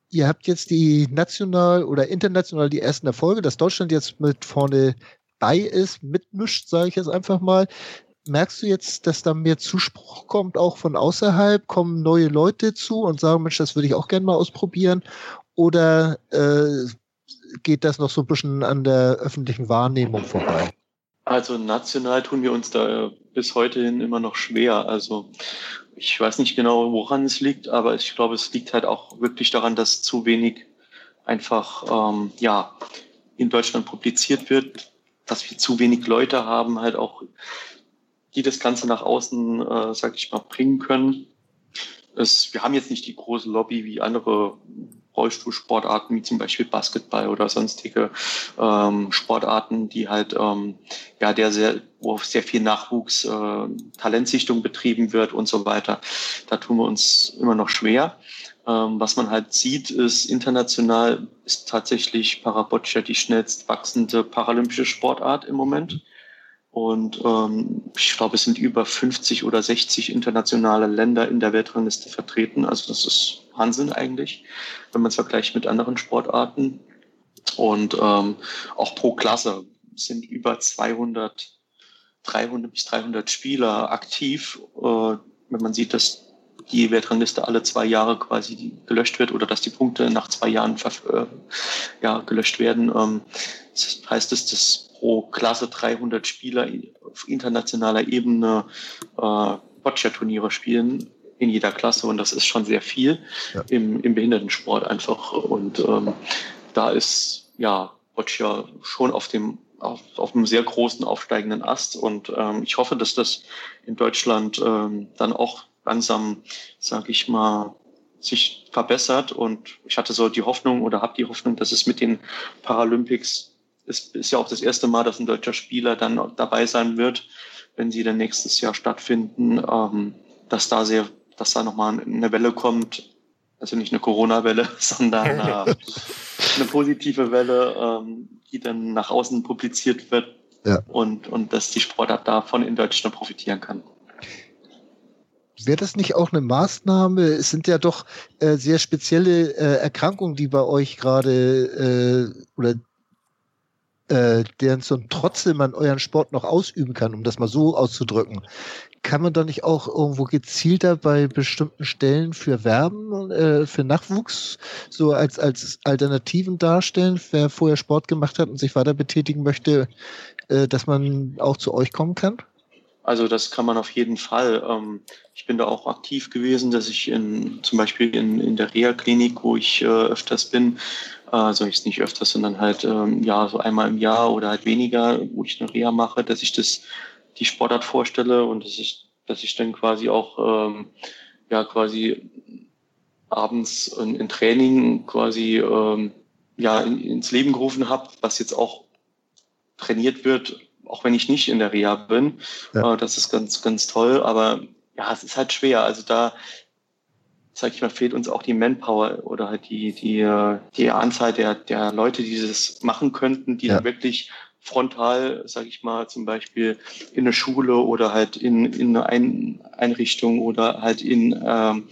Speaker 2: ihr habt jetzt die national oder international die ersten Erfolge, dass Deutschland jetzt mit vorne bei ist, mitmischt, sage ich jetzt einfach mal. Merkst du jetzt, dass da mehr Zuspruch kommt, auch von außerhalb? Kommen neue Leute zu und sagen, Mensch, das würde ich auch gerne mal ausprobieren? Oder äh, geht das noch so ein bisschen an der öffentlichen Wahrnehmung vorbei?
Speaker 4: Also national tun wir uns da bis heute hin immer noch schwer. Also ich weiß nicht genau, woran es liegt, aber ich glaube, es liegt halt auch wirklich daran, dass zu wenig einfach ähm, ja in Deutschland publiziert wird, dass wir zu wenig Leute haben, halt auch, die das Ganze nach außen, äh, sag ich mal, bringen können. Es, wir haben jetzt nicht die große Lobby wie andere Rollstuhlsportarten, wie zum Beispiel Basketball oder sonstige ähm, Sportarten, die halt ähm, ja der sehr wo sehr viel Nachwuchs, äh, Talentsichtung betrieben wird und so weiter. Da tun wir uns immer noch schwer. Ähm, was man halt sieht, ist international ist tatsächlich Paraboccia die schnellst wachsende paralympische Sportart im Moment. Und ähm, ich glaube, es sind über 50 oder 60 internationale Länder in der Weltrangliste vertreten. Also das ist Wahnsinn eigentlich, wenn man es vergleicht mit anderen Sportarten. Und ähm, auch pro Klasse sind über 200, 300 bis 300 Spieler aktiv. Äh, wenn man sieht, dass die Weltrangliste alle zwei Jahre quasi gelöscht wird oder dass die Punkte nach zwei Jahren äh, ja, gelöscht werden. Ähm, das heißt, dass das pro Klasse 300 Spieler auf internationaler Ebene äh, Boccia-Turniere spielen in jeder Klasse und das ist schon sehr viel ja. im, im Behindertensport einfach. Und ähm, da ist ja Boccia schon auf dem auf, auf einem sehr großen aufsteigenden Ast und ähm, ich hoffe, dass das in Deutschland ähm, dann auch langsam, sage ich mal, sich verbessert. Und ich hatte so die Hoffnung oder habe die Hoffnung, dass es mit den Paralympics, es ist ja auch das erste Mal, dass ein deutscher Spieler dann dabei sein wird, wenn sie dann nächstes Jahr stattfinden, ähm, dass da sehr, dass da nochmal eine Welle kommt, also nicht eine Corona-Welle, sondern äh, eine positive Welle, ähm, die dann nach außen publiziert wird ja. und, und dass die Sportart davon in Deutschland profitieren kann.
Speaker 2: Wäre das nicht auch eine Maßnahme? Es sind ja doch äh, sehr spezielle äh, Erkrankungen, die bei euch gerade äh, oder äh, deren zum Trotze man euren Sport noch ausüben kann, um das mal so auszudrücken. Kann man da nicht auch irgendwo gezielter bei bestimmten Stellen für werben, äh, für Nachwuchs, so als, als Alternativen darstellen, wer vorher Sport gemacht hat und sich weiter betätigen möchte, äh, dass man auch zu euch kommen kann?
Speaker 4: Also das kann man auf jeden Fall. Ähm, ich bin da auch aktiv gewesen, dass ich in, zum Beispiel in, in der Reha-Klinik, wo ich äh, öfters bin, also ich nicht öfters, sondern halt ähm, ja so einmal im Jahr oder halt weniger, wo ich eine Reha mache, dass ich das die Sportart vorstelle und dass ich, dass ich dann quasi auch ähm, ja quasi abends in, in Training quasi ähm, ja in, ins Leben gerufen habe, was jetzt auch trainiert wird auch wenn ich nicht in der Reha bin. Ja. Äh, das ist ganz, ganz toll. Aber ja, es ist halt schwer. Also da, sag ich mal, fehlt uns auch die Manpower oder halt die, die, äh, die Anzahl der, der Leute, die das machen könnten, die ja. dann wirklich frontal, sage ich mal, zum Beispiel in eine Schule oder halt in, in eine Einrichtung oder halt in, ähm,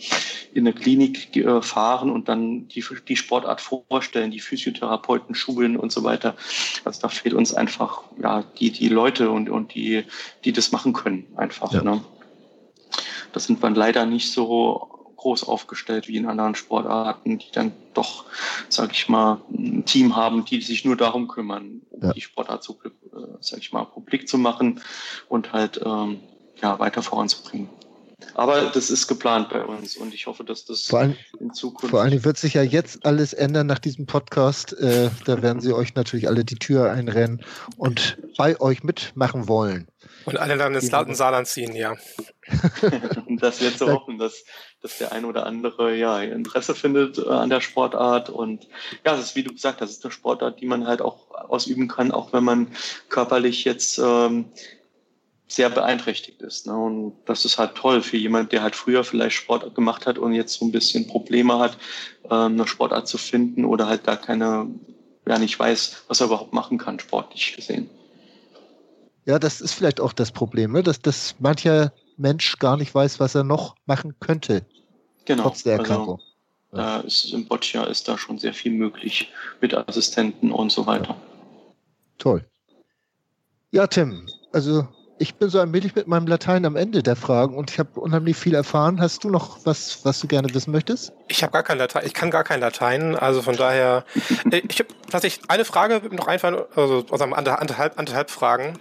Speaker 4: in eine Klinik äh, fahren und dann die, die Sportart vorstellen, die Physiotherapeuten schulen und so weiter. Also da fehlt uns einfach ja die, die Leute und, und die, die das machen können einfach. Ja. Ne? Das sind wir leider nicht so groß aufgestellt wie in anderen Sportarten, die dann doch, sag ich mal, ein Team haben, die sich nur darum kümmern, um ja. die Sportart zu, äh, sag ich mal, publik zu machen und halt ähm, ja, weiter voranzubringen. Aber das ist geplant bei uns und ich hoffe, dass das
Speaker 2: allem, in Zukunft. Vor allem wird sich ja jetzt alles ändern nach diesem Podcast. Äh, da werden sie euch natürlich alle die Tür einrennen und bei euch mitmachen wollen.
Speaker 3: Und alle dann ins Saarland ziehen, ja.
Speaker 4: das wird so hoffen, dass, dass der eine oder andere ja Interesse findet äh, an der Sportart. Und ja, das ist, wie du gesagt hast, ist eine Sportart, die man halt auch ausüben kann, auch wenn man körperlich jetzt ähm, sehr beeinträchtigt ist. Ne? Und das ist halt toll für jemand, der halt früher vielleicht Sport gemacht hat und jetzt so ein bisschen Probleme hat, ähm, eine Sportart zu finden oder halt gar keine, ja nicht weiß, was er überhaupt machen kann, sportlich gesehen.
Speaker 2: Ja, das ist vielleicht auch das Problem, ne? dass, dass mancher Mensch gar nicht weiß, was er noch machen könnte.
Speaker 4: Genau. Trotz der also, Erkrankung. Also, ja. ist, Im Boccia ist da schon sehr viel möglich mit Assistenten und so weiter.
Speaker 2: Toll. Ja, Tim, also ich bin so ein wenig mit meinem Latein am Ende der Fragen und ich habe unheimlich viel erfahren. Hast du noch was, was du gerne wissen möchtest?
Speaker 3: Ich habe gar kein Latein, ich kann gar kein Latein, also von daher. Äh, ich habe tatsächlich eine Frage noch einfallen, also, also anderthalb, anderthalb Fragen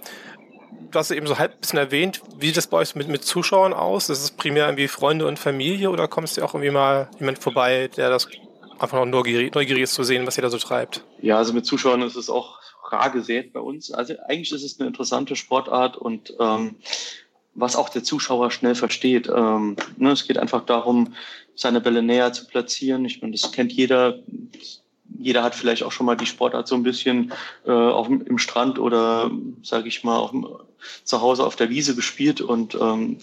Speaker 3: du hast eben so halb ein bisschen erwähnt, wie sieht das bei euch mit, mit Zuschauern aus? Ist es primär irgendwie Freunde und Familie oder kommst du auch irgendwie mal jemand vorbei, der das einfach noch neugierig, neugierig ist zu sehen, was ihr da so treibt?
Speaker 4: Ja, also mit Zuschauern ist es auch rar gesät bei uns. Also eigentlich ist es eine interessante Sportart und ähm, was auch der Zuschauer schnell versteht. Ähm, ne, es geht einfach darum, seine Bälle näher zu platzieren. Ich meine, das kennt jeder jeder hat vielleicht auch schon mal die Sportart so ein bisschen äh, auf, im Strand oder, sage ich mal, auf zu Hause auf der Wiese gespielt und ähm,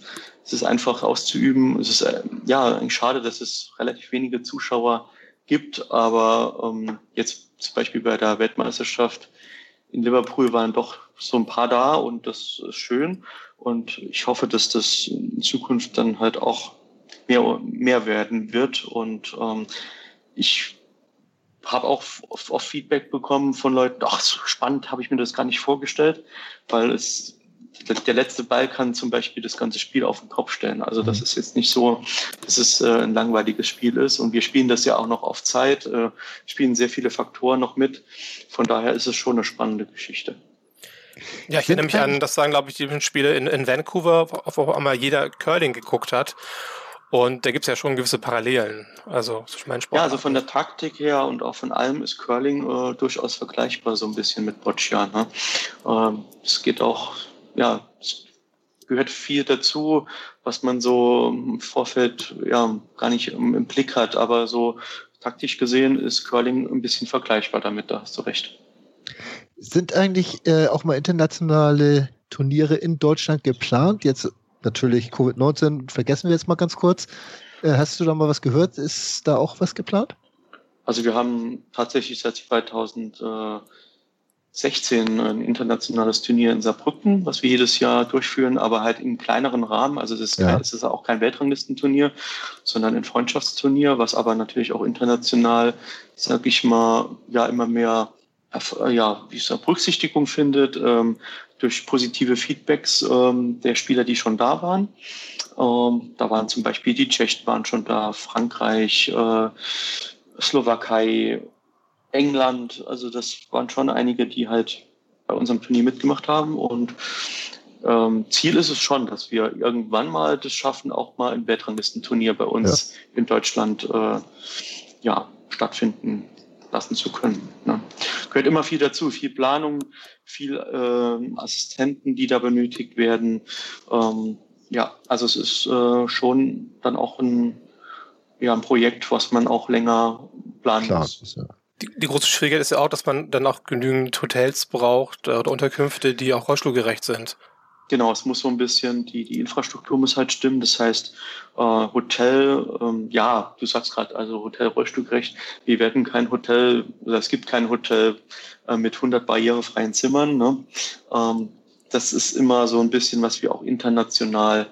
Speaker 4: es ist einfach auszuüben. Es ist äh, ja eigentlich schade, dass es relativ wenige Zuschauer gibt, aber ähm, jetzt zum Beispiel bei der Weltmeisterschaft in Liverpool waren doch so ein paar da und das ist schön. Und ich hoffe, dass das in Zukunft dann halt auch mehr, mehr werden wird. Und ähm, ich habe auch oft, Feedback bekommen von Leuten, ach, so spannend, habe ich mir das gar nicht vorgestellt, weil es der letzte Ball kann zum Beispiel das ganze Spiel auf den Kopf stellen. Also das mhm. ist jetzt nicht so, dass es äh, ein langweiliges Spiel ist. Und wir spielen das ja auch noch auf Zeit, äh, spielen sehr viele Faktoren noch mit. Von daher ist es schon eine spannende Geschichte.
Speaker 3: Ja, ich erinnere mich an, das sagen, glaube ich, die Spiele in, in Vancouver, wo einmal jeder Curling geguckt hat. Und da gibt es ja schon gewisse Parallelen. Also
Speaker 4: mein Sport. Ja, also von der Taktik her und auch von allem ist Curling äh, durchaus vergleichbar so ein bisschen mit Boccia. Ne? Ähm, es geht auch, ja, es gehört viel dazu, was man so im Vorfeld ja gar nicht im, Blick hat. Aber so taktisch gesehen ist Curling ein bisschen vergleichbar damit, da hast du recht.
Speaker 2: Sind eigentlich äh, auch mal internationale Turniere in Deutschland geplant? Jetzt natürlich Covid-19 vergessen wir jetzt mal ganz kurz. Äh, hast du da mal was gehört? Ist da auch was geplant?
Speaker 4: Also wir haben tatsächlich seit 2016 ein internationales Turnier in Saarbrücken, was wir jedes Jahr durchführen, aber halt im kleineren Rahmen. Also es ist, ja. es ist auch kein Weltranglistenturnier, sondern ein Freundschaftsturnier, was aber natürlich auch international, sag ich mal, ja immer mehr ja, wie es Berücksichtigung findet. Ähm, durch positive Feedbacks ähm, der Spieler, die schon da waren. Ähm, da waren zum Beispiel die Tschechen waren schon da, Frankreich, äh, Slowakei, England. Also das waren schon einige, die halt bei unserem Turnier mitgemacht haben. Und ähm, Ziel ist es schon, dass wir irgendwann mal das schaffen, auch mal ein Weltranglistenturnier bei uns ja. in Deutschland äh, ja, stattfinden lassen zu können. Ne? Gehört immer viel dazu, viel Planung, viel äh, Assistenten, die da benötigt werden. Ähm, ja, also es ist äh, schon dann auch ein, ja, ein Projekt, was man auch länger planen Klar, muss. Ja.
Speaker 3: Die, die, große Schwierigkeit ist ja auch, dass man dann auch genügend Hotels braucht äh, oder Unterkünfte, die auch rollstuhlgerecht sind.
Speaker 4: Genau, es muss so ein bisschen, die, die Infrastruktur muss halt stimmen. Das heißt, äh, Hotel, ähm, ja, du sagst gerade, also Hotel rollstuhlgerecht. Wir werden kein Hotel, oder es gibt kein Hotel äh, mit 100 barrierefreien Zimmern. Ne? Ähm, das ist immer so ein bisschen, was wir auch international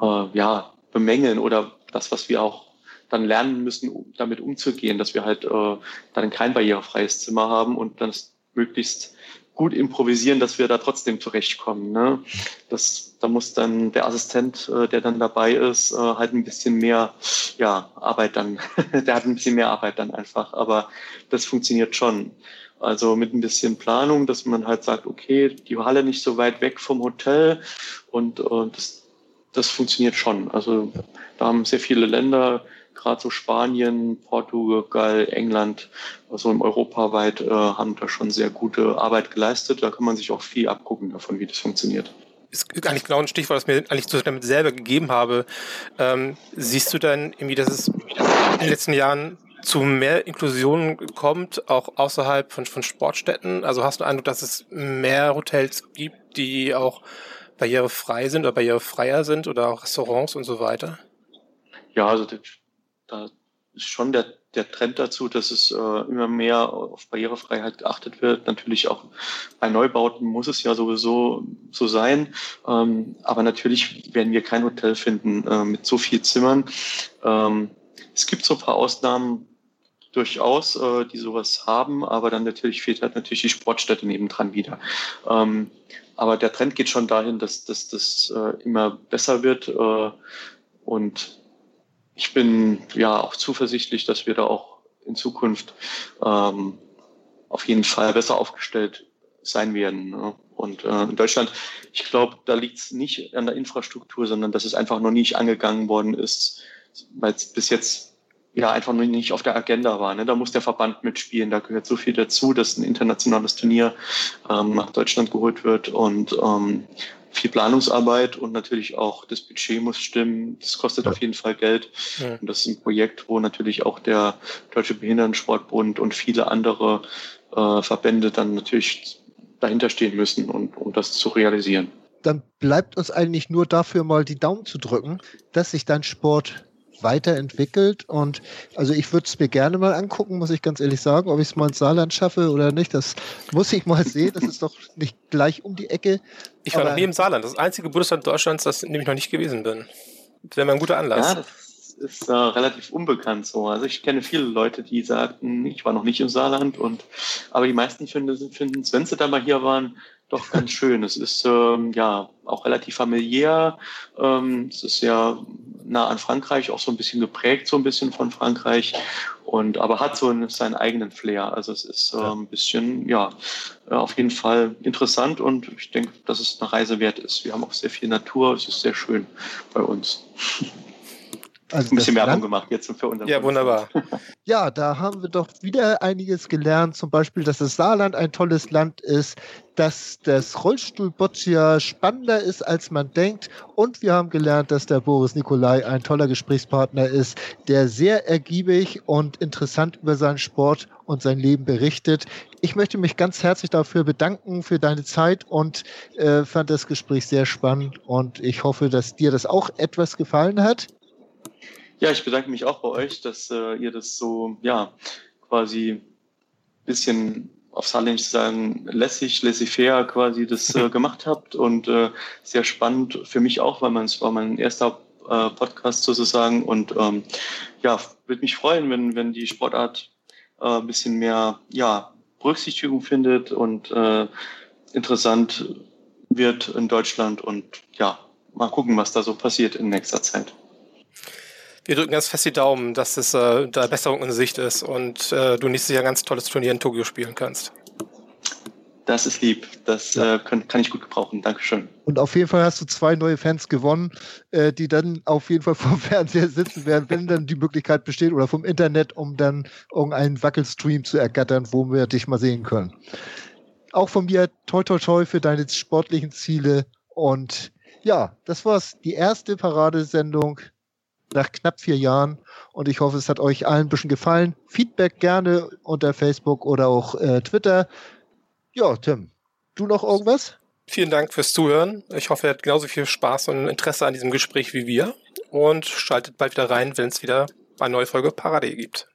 Speaker 4: äh, ja, bemängeln oder das, was wir auch dann lernen müssen, damit umzugehen, dass wir halt äh, dann kein barrierefreies Zimmer haben und dann möglichst gut improvisieren, dass wir da trotzdem zurechtkommen. Ne? Das, da muss dann der Assistent, äh, der dann dabei ist, äh, halt ein bisschen mehr ja, Arbeit dann, der hat ein bisschen mehr Arbeit dann einfach, aber das funktioniert schon. Also mit ein bisschen Planung, dass man halt sagt, okay, die Halle nicht so weit weg vom Hotel und, und das, das funktioniert schon. Also da haben sehr viele Länder gerade so Spanien, Portugal, England, also im europaweit, äh, haben da schon sehr gute Arbeit geleistet. Da kann man sich auch viel abgucken davon, wie das funktioniert
Speaker 3: ist eigentlich genau ein Stichwort, das mir eigentlich zu damit selber gegeben habe. Ähm, siehst du dann irgendwie, dass es in den letzten Jahren zu mehr Inklusion kommt, auch außerhalb von, von Sportstätten? Also hast du den Eindruck, dass es mehr Hotels gibt, die auch barrierefrei sind oder barrierefreier sind oder auch Restaurants und so weiter?
Speaker 4: Ja, also da ist schon der, der Trend dazu, dass es äh, immer mehr auf Barrierefreiheit geachtet wird. Natürlich auch bei Neubauten muss es ja sowieso so sein. Ähm, aber natürlich werden wir kein Hotel finden äh, mit so viel Zimmern. Ähm, es gibt so ein paar Ausnahmen durchaus, äh, die sowas haben, aber dann natürlich fehlt halt natürlich die Sportstätte nebendran wieder. Ähm, aber der Trend geht schon dahin, dass das äh, immer besser wird äh, und ich bin ja auch zuversichtlich, dass wir da auch in Zukunft ähm, auf jeden Fall besser aufgestellt sein werden. Ne? Und äh, in Deutschland, ich glaube, da liegt es nicht an der Infrastruktur, sondern dass es einfach noch nicht angegangen worden ist, weil es bis jetzt ja einfach noch nicht auf der Agenda war. Ne? Da muss der Verband mitspielen. Da gehört so viel dazu, dass ein internationales Turnier ähm, nach Deutschland geholt wird. Und ähm, viel Planungsarbeit und natürlich auch das Budget muss stimmen. Das kostet ja. auf jeden Fall Geld. Ja. Und das ist ein Projekt, wo natürlich auch der Deutsche Behindertensportbund und viele andere äh, Verbände dann natürlich dahinter stehen müssen, und, um das zu realisieren.
Speaker 2: dann bleibt uns eigentlich nur dafür mal die Daumen zu drücken, dass sich dein Sport weiterentwickelt. Und also ich würde es mir gerne mal angucken, muss ich ganz ehrlich sagen, ob ich es mal ins Saarland schaffe oder nicht. Das muss ich mal sehen. Das ist doch nicht gleich um die Ecke.
Speaker 3: Ich war Aber noch nie im Saarland. Das einzige Bundesland Deutschlands, das in dem ich noch nicht gewesen bin. Das wäre mal ein guter Anlass.
Speaker 4: Ja, das ist äh, relativ unbekannt so. Also ich kenne viele Leute, die sagten, ich war noch nicht im Saarland und aber die meisten finden, finden wenn sie da mal hier waren, doch ganz schön. Es ist ähm, ja auch relativ familiär. Ähm, es ist ja nah an Frankreich, auch so ein bisschen geprägt, so ein bisschen von Frankreich. Und aber hat so einen, seinen eigenen Flair. Also es ist äh, ein bisschen, ja, äh, auf jeden Fall interessant und ich denke, dass es eine Reise wert ist. Wir haben auch sehr viel Natur, es ist sehr schön bei uns. Also ein bisschen Werbung gemacht jetzt für unseren.
Speaker 3: Ja, wunderbar.
Speaker 2: Ja, da haben wir doch wieder einiges gelernt. Zum Beispiel, dass das Saarland ein tolles Land ist, dass das Rollstuhlboccia spannender ist, als man denkt. Und wir haben gelernt, dass der Boris Nikolai ein toller Gesprächspartner ist, der sehr ergiebig und interessant über seinen Sport und sein Leben berichtet. Ich möchte mich ganz herzlich dafür bedanken für deine Zeit und äh, fand das Gespräch sehr spannend und ich hoffe, dass dir das auch etwas gefallen hat.
Speaker 4: Ja, ich bedanke mich auch bei euch, dass äh, ihr das so, ja, quasi bisschen auf Saarländisch sagen, lässig, laissez-faire quasi das äh, gemacht habt und äh, sehr spannend für mich auch, weil man es war mein erster äh, Podcast sozusagen und ähm, ja, würde mich freuen, wenn, wenn die Sportart äh, ein bisschen mehr, ja, Berücksichtigung findet und äh, interessant wird in Deutschland und ja, mal gucken, was da so passiert in nächster Zeit
Speaker 3: wir drücken ganz fest die Daumen, dass es äh, da Besserung in Sicht ist und äh, du nächstes Jahr ein ganz tolles Turnier in Tokio spielen kannst.
Speaker 4: Das ist lieb. Das ja. äh, kann, kann, ich gut gebrauchen. Dankeschön.
Speaker 2: Und auf jeden Fall hast du zwei neue Fans gewonnen, äh, die dann auf jeden Fall vom Fernseher sitzen werden, wenn dann die Möglichkeit besteht oder vom Internet, um dann irgendeinen Wackelstream zu ergattern, wo wir dich mal sehen können. Auch von mir toi toi toi für deine sportlichen Ziele. Und ja, das war's. Die erste Paradesendung nach knapp vier Jahren. Und ich hoffe, es hat euch allen ein bisschen gefallen. Feedback gerne unter Facebook oder auch äh, Twitter. Ja, Tim, du noch irgendwas?
Speaker 3: Vielen Dank fürs Zuhören. Ich hoffe, ihr habt genauso viel Spaß und Interesse an diesem Gespräch wie wir. Und schaltet bald wieder rein, wenn es wieder eine neue Folge Parade gibt.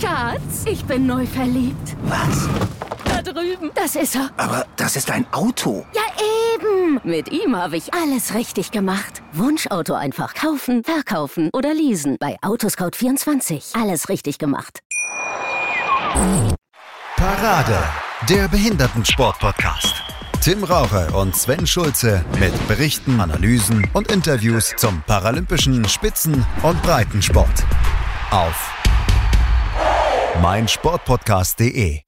Speaker 5: Schatz, ich bin neu verliebt.
Speaker 6: Was?
Speaker 5: Drüben. Das ist er.
Speaker 6: Aber das ist ein Auto.
Speaker 5: Ja, eben. Mit ihm habe ich alles richtig gemacht. Wunschauto einfach kaufen, verkaufen oder leasen. Bei Autoscout24. Alles richtig gemacht.
Speaker 1: Parade. Der Behindertensport-Podcast. Tim Raucher und Sven Schulze mit Berichten, Analysen und Interviews zum paralympischen Spitzen- und Breitensport. Auf meinsportpodcast.de